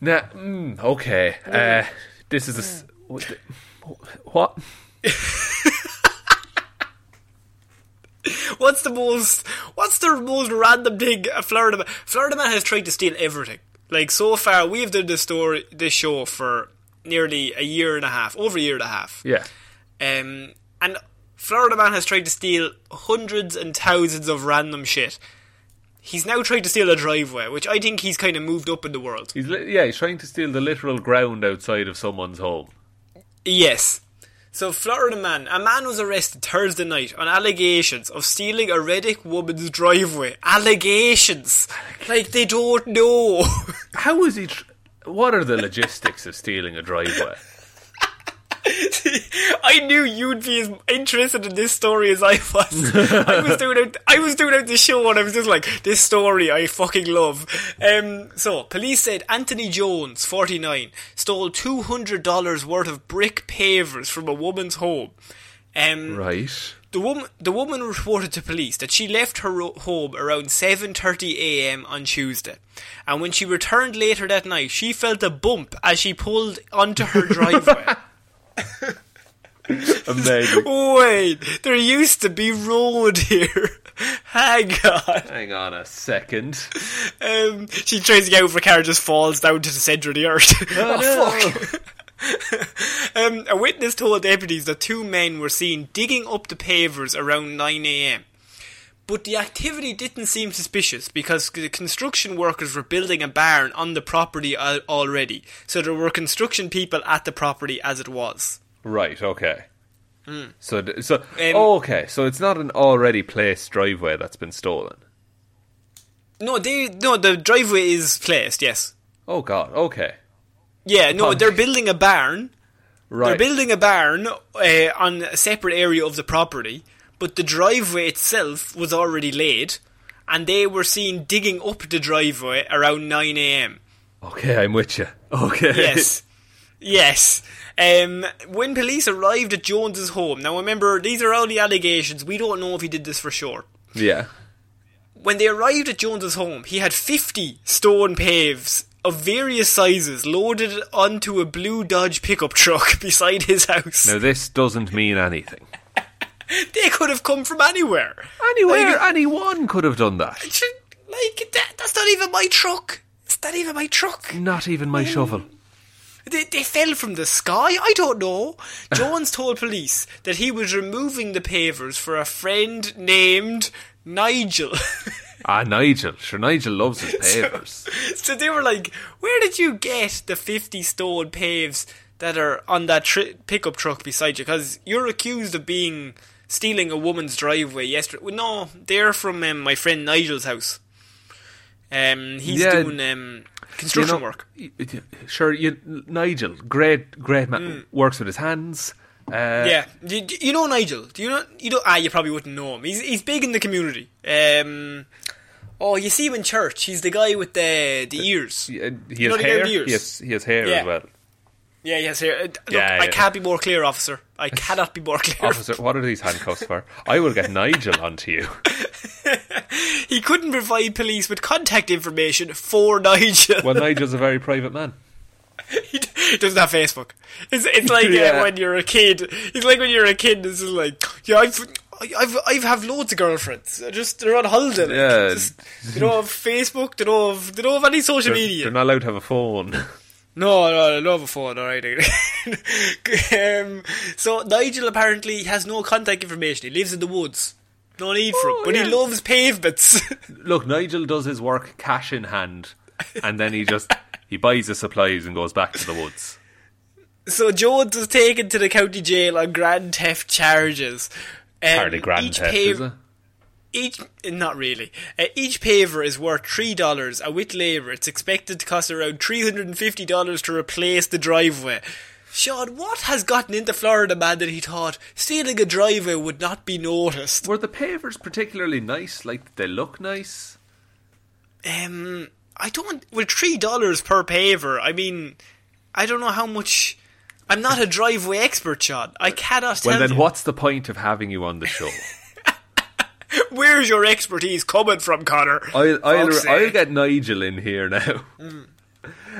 B: Nah, mm, okay. Uh, this is a. What?
A: What's the most? What's the most random thing a Florida man? Florida man has tried to steal everything. Like so far, we've done this story, this show for nearly a year and a half, over a year and a half.
B: Yeah.
A: Um, and Florida man has tried to steal hundreds and thousands of random shit. He's now tried to steal a driveway, which I think he's kind of moved up in the world.
B: He's li- yeah. He's trying to steal the literal ground outside of someone's home.
A: Yes. So, Florida man, a man was arrested Thursday night on allegations of stealing a Reddick woman's driveway. Allegations, like they don't know.
B: How is he? Tr- what are the logistics of stealing a driveway?
A: I knew you'd be as interested in this story as I was. I was doing out, I was doing out the show and I was just like, this story I fucking love. Um, so, police said Anthony Jones, 49, stole $200 worth of brick pavers from a woman's home. Um,
B: Right.
A: The woman, the woman reported to police that she left her ro- home around 7:30 a.m. on Tuesday, and when she returned later that night, she felt a bump as she pulled onto her driveway.
B: Amazing.
A: Wait, there used to be road here. Hang on.
B: Hang on a second.
A: Um, she tries to get over of her car, just falls down to the centre of the earth. oh, fuck. um, a witness told deputies that two men were seen digging up the pavers around 9am. But the activity didn't seem suspicious because the construction workers were building a barn on the property already. So there were construction people at the property as it was.
B: Right. Okay.
A: Hmm.
B: So so oh, okay. So it's not an already placed driveway that's been stolen.
A: No, they no the driveway is placed. Yes.
B: Oh God. Okay.
A: Yeah. No, they're building a barn.
B: Right.
A: They're building a barn uh, on a separate area of the property, but the driveway itself was already laid, and they were seen digging up the driveway around 9 a.m.
B: Okay, I'm with you. Okay.
A: Yes. Yes. Um, when police arrived at Jones's home, now remember, these are all the allegations. We don't know if he did this for sure.
B: Yeah.
A: When they arrived at Jones's home, he had 50 stone paves of various sizes loaded onto a blue Dodge pickup truck beside his house.
B: Now this doesn't mean anything.
A: They could have come from anywhere.
B: Anywhere,
A: Like,
B: anyone could have done that.
A: like that, that's not even my truck. It's not even my truck.
B: Not even my shovel.
A: They, they fell from the sky? I don't know. Jones told police that he was removing the pavers for a friend named Nigel.
B: Ah, Nigel. Sure, Nigel loves his pavers.
A: so they were like, Where did you get the 50 stone paves that are on that tri- pickup truck beside you? Because you're accused of being stealing a woman's driveway yesterday. No, they're from um, my friend Nigel's house. Um, he's
B: Yeah.
A: doing um, construction
B: You know,
A: work.
B: Sure, you, Nigel, great, great man. Works with his hands. Uh,
A: yeah, you, you know Nigel. Do you know? You know? Ah, you probably wouldn't know him. He's he's big in the community. Um, Oh, you see him in church. He's the guy with the the ears.
B: He, uh, he
A: You
B: has
A: know the guy with
B: hair.
A: ears?
B: He has, he has hair
A: Yeah.
B: as well.
A: Yeah, yes. Here. Uh, Look,
B: Yeah,
A: I can't be more clear, officer. I cannot be more clear.
B: Officer, what are these handcuffs for? I will get Nigel onto you.
A: He couldn't provide police with contact information for Nigel.
B: Well, Nigel's a very private man.
A: he doesn't have Facebook. It's it's like
B: Yeah.
A: uh, when you're a kid. It's like when you're a kid. It's like yeah, I've I've I've have loads of girlfriends. They're just they're on holiday.
B: Yeah.
A: just, they don't have Facebook. They don't have they don't have any social
B: They're,
A: media.
B: they're not allowed to have a phone.
A: No, no, I love a phone, alright. um, so Nigel apparently has no contact information. He lives in the woods. No need for
B: Oh,
A: it. But
B: yeah.
A: he loves pavements.
B: Look, Nigel does his work cash in hand, and then he just he buys the supplies and goes back to the woods.
A: so Jones was taken to the county jail on grand theft charges. Um,
B: Hardly grand theft,
A: pav-
B: is it?
A: Each, not really. Uh, each paver is worth three dollars, A with labour, it's expected to cost around three hundred and fifty dollars to replace the driveway. Sean, what has gotten into Florida man that he thought stealing a driveway would not be noticed?
B: Were the pavers particularly nice? Like, they look nice?
A: Um, I don't. With three dollars per paver, I mean, I don't know how much. I'm not a driveway expert, Sean. I cannot tell
B: Well, then
A: you.
B: what's the point of having you on the show?
A: Where's your expertise coming from, Connor?
B: I'll, I'll, I'll get Nigel in here now. Hmm.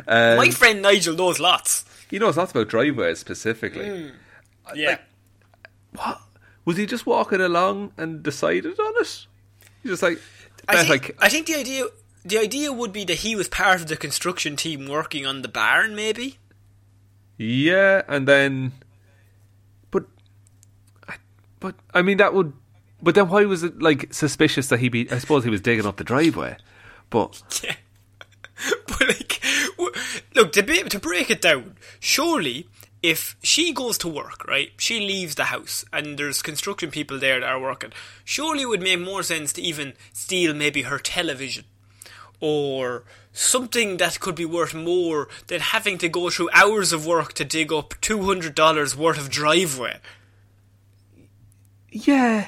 B: Um,
A: My friend Nigel knows lots.
B: he knows lots about driveways specifically. Hmm.
A: Uh, yeah.
B: What? Was he just walking along and decided on it? He's just like,
A: I think,
B: I
A: I think the idea the idea would be that he was part of the construction team working on the barn, maybe.
B: Yeah, and then, but, but I mean that would, but then why was it like suspicious that he be? I suppose he was digging up the driveway, but
A: Yeah. but like, look to be, to break it down. Surely, if she goes to work, right, she leaves the house, and there's construction people there that are working. Surely, it would make more sense to even steal maybe her television, or something that could be worth more than having to go through hours of work to dig up two hundred dollars worth of driveway.
B: yeah,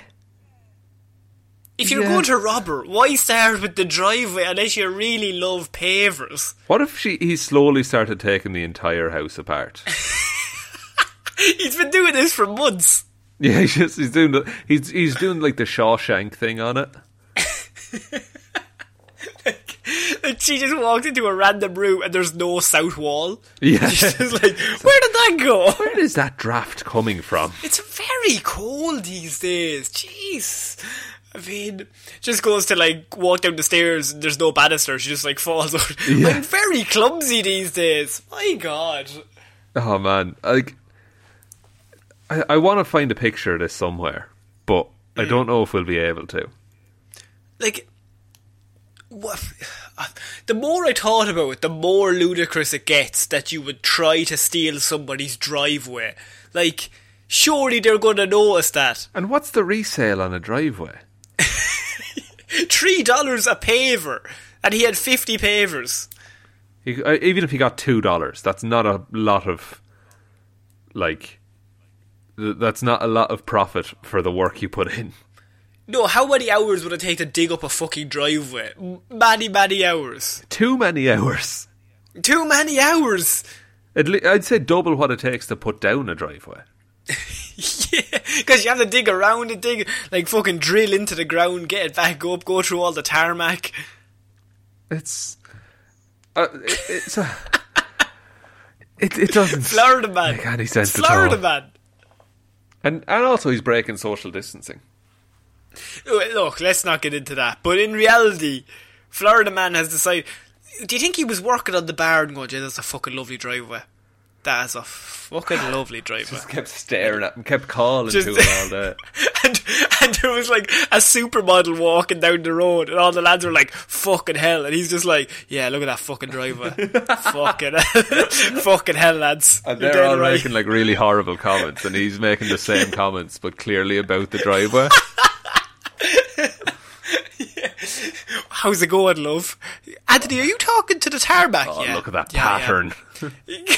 A: If you're
B: Yeah.
A: going to rob her, why start with the driveway unless you really love pavers?
B: What if she he slowly started taking the entire house apart?
A: He's been doing this for months.
B: yeah, he's just he's doing the, he's he's doing like the Shawshank thing on it.
A: Like she just walked into a random room and there's no south wall.
B: Yeah.
A: She's just like, where did that go?
B: Where is that draft coming from?
A: It's very cold these days. Jeez. Mean, just goes to like walk down the stairs and there's no banister. She just like falls out.
B: Yeah.
A: I'm very clumsy these days. My god.
B: Oh man, like I, I want to find a picture of this somewhere, but I mm. don't know if we'll be able to.
A: like what the more I thought about it, the more ludicrous it gets that you would try to steal somebody's driveway. Like, surely they're going to notice that.
B: And what's the resale on a driveway?
A: Three dollars a paver, and he had fifty pavers.
B: He, uh, even if he got two dollars, that's not a lot of like. th- That's not a lot of profit for the work you put in.
A: No, how many hours would it take to dig up a fucking driveway? Many, many hours.
B: Too many hours.
A: Too many hours.
B: Le- I'd say double what it takes to put down a driveway.
A: Yeah, because you have to dig around and dig, like fucking drill into the ground, get it back up, go through all the tarmac.
B: It's. Uh, it, it's a. It, it doesn't
A: Florida man.
B: make any sense
A: It's Florida
B: at all.
A: man.
B: And and also he's breaking social distancing.
A: Oh, Look, let's not get into that. But in reality, Florida man has decided. Do you think he was working on the bar and going, "Yeah, that's a fucking lovely driveway. That is a fucking lovely driveway."
B: Just kept staring at him, kept calling
A: Just-
B: to him all day.
A: and and there was like a supermodel walking down the road, and all the lads were like, "Fucking hell!" And he's just like, "Yeah, look at that fucking driver. fucking, fucking hell, lads."
B: And they're all
A: right."
B: making like really horrible comments, and he's making the same comments, but clearly about the driveway.
A: How's it going, love? Anthony, are you talking to the tarmac?
B: Oh,
A: yeah.
B: look at that
A: Yeah, yeah.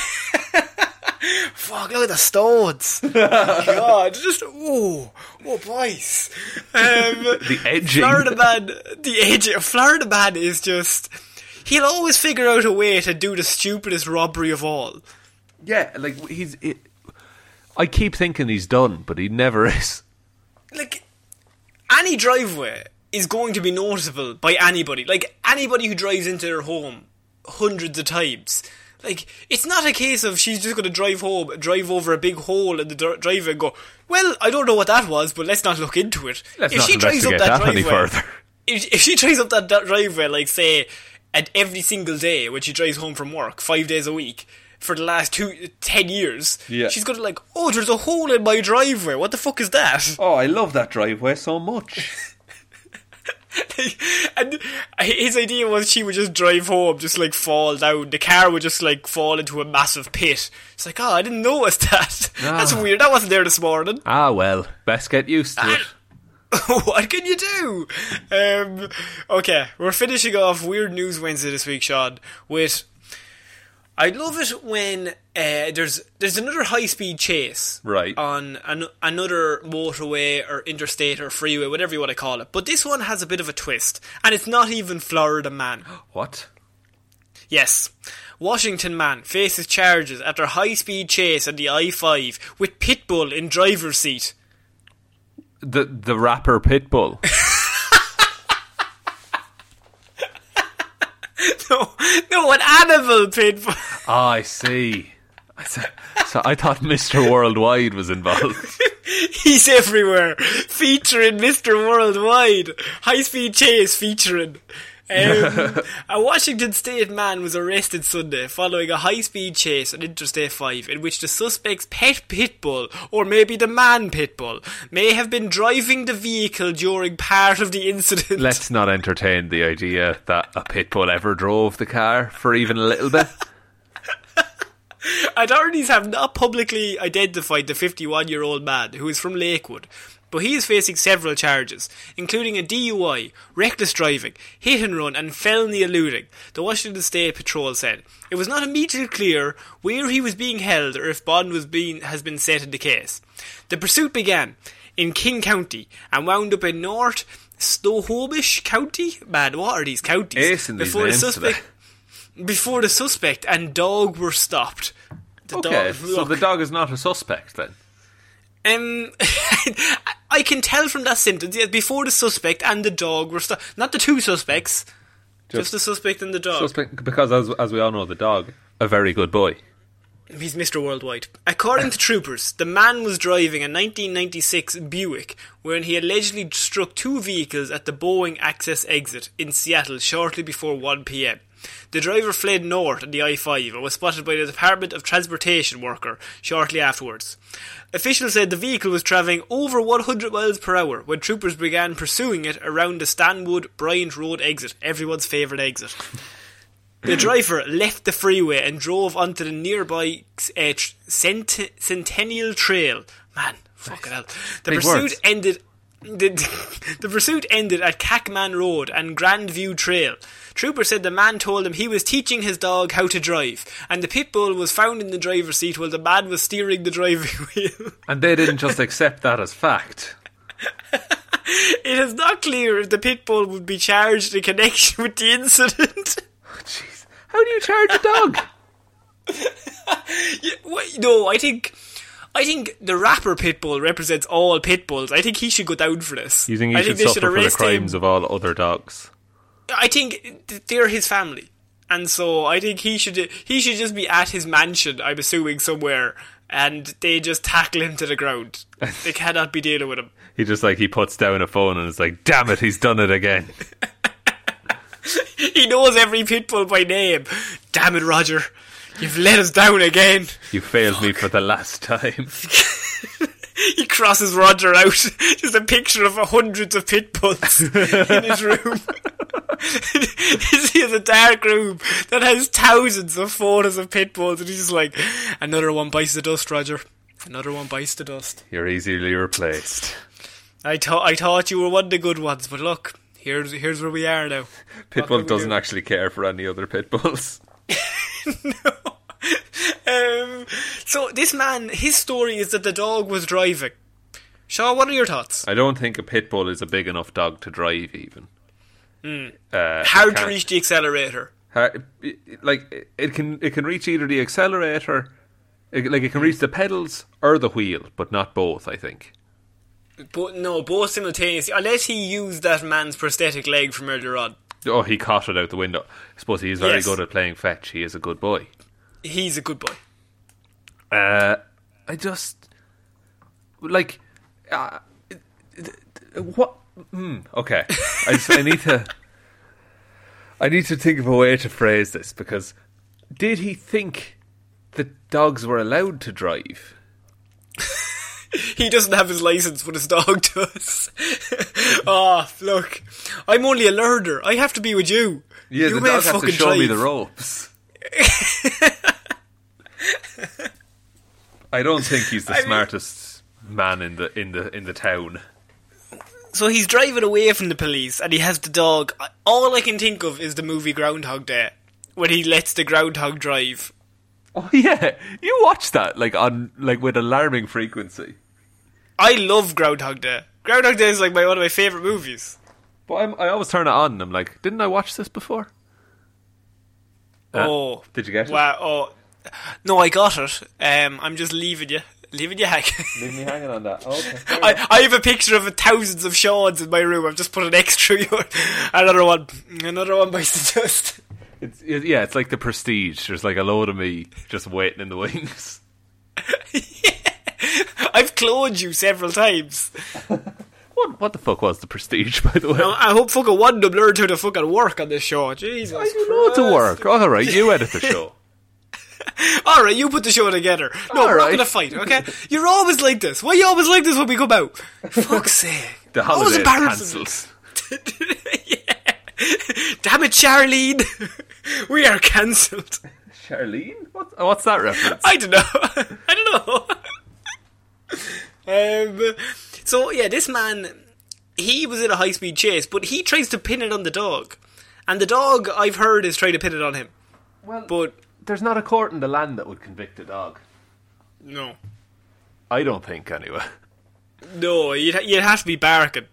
A: Fuck, look at the stones. God, just, oh, oh, boys. Um,
B: The edging.
A: Florida man, the edge, Florida man is just, he'll always figure out a way to do the stupidest robbery of all.
B: Yeah, like he's. It, I keep thinking he's done, but he never is.
A: Like, any driveway is going to be noticeable by anybody. Like, anybody who drives into their home hundreds of times. Like, it's not a case of she's just going to drive home, drive over a big hole in the dr- driveway and go, well, I don't know what that was, but let's not look into it.
B: Let's not investigate that any further.
A: If, if she drives up that, that driveway, like, say, at every single day when she drives home from work, five days a week, for the last two, ten years,
B: Yeah.
A: she's going to like, oh, there's a hole in my driveway. What the fuck is that?
B: Oh, I love that driveway so much.
A: and his idea was she would just drive home, just like fall down. The car would just like fall into a massive pit. It's like, oh, I didn't notice that. That's
B: Ah.
A: weird. That wasn't there this morning.
B: ah, well, best get used to it.
A: what can you do? Um, okay, we're finishing off Weird News Wednesday this week, Sean, with. I love it when uh, there's there's another high speed chase
B: Right.
A: on an, another motorway or interstate or freeway, whatever you want to call it. But this one has a bit of a twist, and it's not even Florida man.
B: What?
A: Yes. Washington man faces charges after high speed chase on the I 5 with Pitbull in driver's seat.
B: The the rapper Pitbull.
A: No, no, an animal Pitbull.
B: Ah, I see. So I thought Mr. Worldwide was involved.
A: He's everywhere, featuring Mr. Worldwide. High speed chase featuring. Um, a Washington State man was arrested Sunday following a high speed chase on Interstate 5 in which the suspect's pet pitbull, or maybe the man pitbull, may have been driving the vehicle during part of the incident.
B: Let's not entertain the idea that a Pitbull ever drove the car for even a little bit.
A: Authorities have not publicly identified the 51 year old man, who is from Lakewood, but he is facing several charges, including a DUI, reckless driving, hit and run, and felony eluding, the Washington State Patrol said. It was not immediately clear where he was being held or if bond was being, has been set in the case. The pursuit began in King County and wound up in North Snohomish County. Man, what are these counties?
B: These
A: Before the suspect, before the suspect and dog were stopped. The
B: Okay,
A: dog,
B: so the dog is not a suspect then.
A: Um, I can tell from that sentence, yes, before the suspect and the dog were stopped. Not the two suspects, just, the suspect and the dog.
B: Suspect because, as as we all know, the dog a very good boy.
A: He's Mr. Worldwide. According to troopers, the man was driving a 1996 Buick when he allegedly struck two vehicles at the Boeing Access exit in Seattle shortly before 1 pm. The driver fled north on the I 5 and was spotted by the Department of Transportation worker shortly afterwards. Officials said the vehicle was travelling over 100 miles per hour when troopers began pursuing it around the Stanwood Bryant Road exit, everyone's favourite exit. The driver left the freeway and drove onto the nearby uh, Cent- Centennial Trail. Man, fucking hell. The
B: Big
A: pursuit
B: words.
A: ended. The, the pursuit ended at Cackman Road and Grandview Trail. Trooper said the man told him he was teaching his dog how to drive, and the pit bull was found in the driver's seat while the man was steering the driving wheel.
B: And they didn't just accept that as fact.
A: it is not clear if the pit bull would be charged in connection with the incident.
B: Oh, jeez, how do you charge a dog?
A: Yeah, wait, no, I think I think the rapper Pitbull represents all pit bulls. I think he should go down for this.
B: You think he
A: I
B: should
A: they
B: suffer for the crimes
A: him.
B: of all other dogs?
A: I think they're his family, and so I think he should he should just be at his mansion. I'm assuming somewhere, and they just tackle him to the ground. they cannot be dealing with him.
B: He just like he puts down a phone and is like, "Damn it, he's done it again."
A: He knows every pit bull by name. Damn it, Roger! You've let us down again.
B: You failed me for the last time.
A: He crosses Roger out. Just a picture of hundreds of pit bulls in his room. he has a dark room that has thousands of photos of pit bulls, and he's just like, another one bites the dust, Roger. Another one bites the dust.
B: You're easily replaced.
A: I thought I thought you were one of the good ones, but look, here's here's where we are now. What can we
B: Pitbull doesn't
A: do?
B: actually care for any other pit bulls.
A: Um, So this man, his story is that the dog was driving. Shaw, what are your thoughts?
B: I don't think a pit bull is a big enough dog to drive even. Uh,
A: Hard to reach the accelerator.
B: hard- like it can it can reach either the accelerator, it, like it can reach the pedals or the wheel, but not both. I think.
A: But no, both simultaneously. Unless he used that man's prosthetic leg from earlier on.
B: Oh, he caught it out the window. I suppose he is very
A: Yes.
B: good at playing fetch. He is a good boy.
A: He's a good boy.
B: Uh, I just like uh, what? Hmm, okay, I just, I need to. I need to think of a way to phrase this because did he think that dogs were allowed to drive?
A: He doesn't have his license, but his dog does. oh, look. I'm only a learner. I have to be with you.
B: Yeah,
A: you
B: the
A: may
B: dog has to
A: fucking
B: show me the ropes. I don't think he's the
A: I mean-
B: smartest man in the in the in the town.
A: So he's driving away from the police, and he has the dog. All I can think of is the movie Groundhog Day, when he lets the groundhog drive.
B: Oh yeah, you watch that like on like with alarming frequency.
A: I love Groundhog Day. Groundhog Day is like my one of my favorite movies.
B: But I'm, I always turn it on and I'm like, didn't I watch this before? Uh,
A: oh,
B: did you get it?
A: Wow. Oh, no, I got it. Um, I'm just leaving you, leaving you hanging.
B: Leave me hanging on that. Okay.
A: I, I have a picture of thousands of Sean's in my room. I've just put an extra. another one. Another one by the dust.
B: It's it, yeah, it's like the prestige. There's like a load of me just waiting in the wings.
A: I've cloned you several times.
B: What what the fuck was the prestige, by the way?
A: I, I hope fucking one of them learned how to fucking work on this show. Jesus.
B: I do know to work. All right, you edit the show.
A: All right, you put the show together. No,
B: All
A: we're not gonna fight, okay? You're always like this. Why you always like this when we come out? Fuck's sake.
B: The holiday cancelled.
A: yeah. Damn it, Charlene. we are cancelled.
B: Charlene, what, what's that reference?
A: I don't know. I don't know. um, so yeah, this man, he was in a high speed chase, but he tries to pin it on the dog, and the dog I've heard is trying to pin it on him.
B: Well,
A: But
B: there's not a court in the land that would convict a dog.
A: no,
B: I don't think, anyway.
A: no, you'd ha- you'd have to be barking.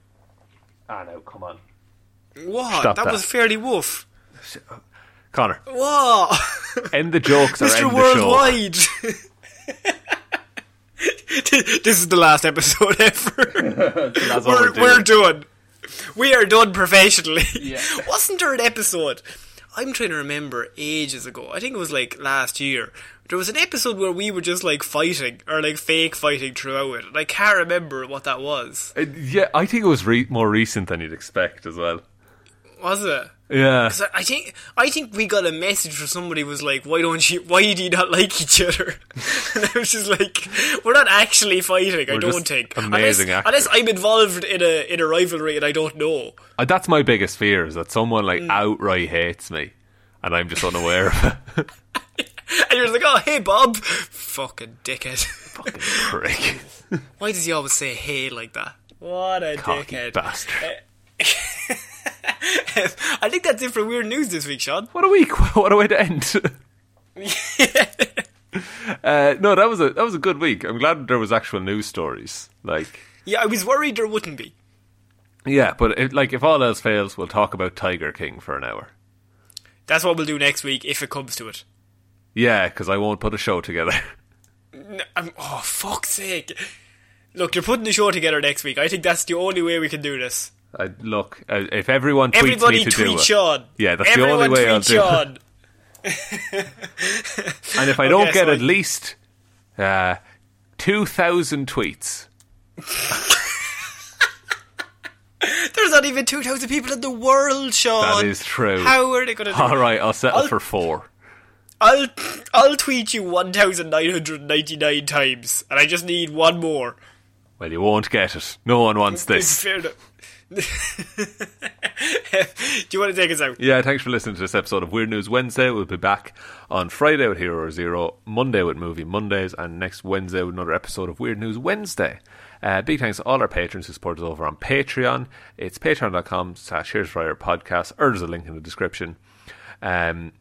B: Ah, no, come on,
A: What? That,
B: that.
A: was fairly woof.
B: Connor.
A: What?
B: End the jokes
A: Mr.
B: end the show.
A: Worldwide. this is the last episode ever.
B: That's
A: we're,
B: we're
A: we're done. We are done professionally.
B: Yeah.
A: Wasn't there an episode? I'm trying to remember ages ago. I think it was like last year. There was an episode where we were just like fighting or like fake fighting throughout it, and I can't remember what that was.
B: Uh, yeah, I think it was re- more recent than you'd expect as well.
A: Was it?
B: Yeah.
A: 'Cause I I think I think we got a message from somebody was like, "Why don't you? Why do you not like each other?" and I was just like, "We're not actually fighting. I
B: We're
A: don't think
B: amazing
A: unless, unless I'm involved in a in a rivalry and I don't know."
B: Uh, That's my biggest fear is that someone like
A: Mm.
B: outright hates me and I'm just unaware of it.
A: And you're like, "Oh, hey, Bob, fucking dickhead."
B: Fucking prick.
A: Why does he always say "hey" like that? What a
B: Cocky
A: dickhead!
B: bastard.
A: I think that's it for weird news this week, Sean.
B: What a week! What a way to end. uh, no, that was a that was a good week. I'm glad there was actual news stories. Like,
A: Yeah, I was worried there wouldn't be.
B: yeah, but it, like if all else fails, we'll talk about Tiger King for an hour.
A: That's what we'll do next week if it comes to it.
B: Yeah, because I won't put a show together.
A: N- I'm, oh, fuck's sake. Look, you're putting the show together next week. I think that's the only way we can do this.
B: I, look, uh, if everyone tweets
A: Everybody
B: me to do
A: tweet
B: it,
A: Sean.
B: yeah, that's
A: Everyone
B: the only way I'll do
A: Sean.
B: it. And if I don't
A: Okay,
B: get
A: so
B: at
A: I-
B: least uh, two thousand tweets,
A: There's not even 2,000 people in the world, Sean.
B: that is true.
A: How are they going to
B: All right, I'll settle
A: I'll-
B: for four.
A: I'll, I'll tweet you 1,999 times, and I just need one more.
B: Well, you won't get it. No one wants this.
A: fair enough. Do you want to take us out?
B: Yeah, thanks for listening to this episode of Weird News Wednesday. We'll be back on Friday with Hero Zero, Monday with Movie Mondays, and next Wednesday with another episode of Weird News Wednesday. Uh, big thanks to all our patrons who support us over on Patreon. It's patreon.com slash Here's Friar Podcast, or there's a link in the description. Um,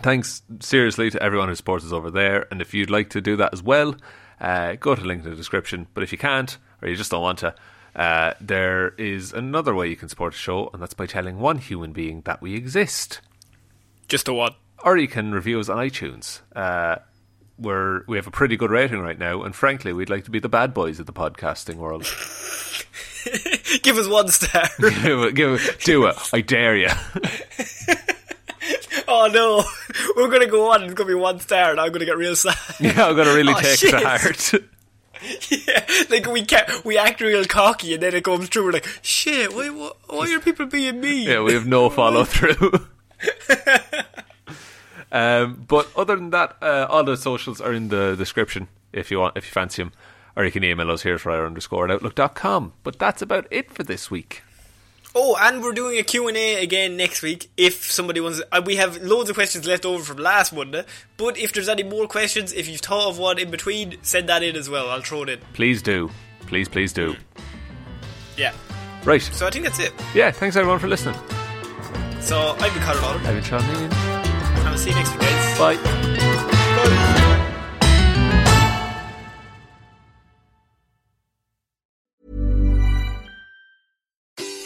B: thanks seriously to everyone who supports us over there. And if you'd like to do that as well, uh, go to the link in the description. But if you can't, or you just don't want to, uh, there is another way you can support the show, and that's by telling one human being that we exist.
A: Just a what?
B: Or you can review us on iTunes. Uh, we're, we have a pretty good rating right now, and frankly, we'd like to be the bad boys of the podcasting world.
A: Give us one star.
B: give it, give it, do it. I dare you.
A: oh no, we're gonna go on. It's gonna be one star, and I'm gonna get real sad.
B: yeah, I'm going to really
A: Oh,
B: take
A: shit.
B: it to heart.
A: Yeah, like we ca- we act real cocky, and then it comes true. We're like, shit. Why why, why are people being mean?
B: yeah, we have no follow through. um, but other than that, uh, all the socials are in the description if you want, if you fancy them, or you can email us here for underscore at outlook.com. But that's about it for this week.
A: Oh, and we're doing a Q&A again next week if somebody wants uh, we have loads of questions left over from last Monday but if there's any more questions if you've thought of one in between send that in as well I'll throw it in
B: Please do, please, please do.
A: yeah
B: Right.
A: so I think that's it
B: Yeah. Thanks everyone for listening.
A: so I've been Connor
B: I've been Sean
A: I'll see you next week guys
B: Bye.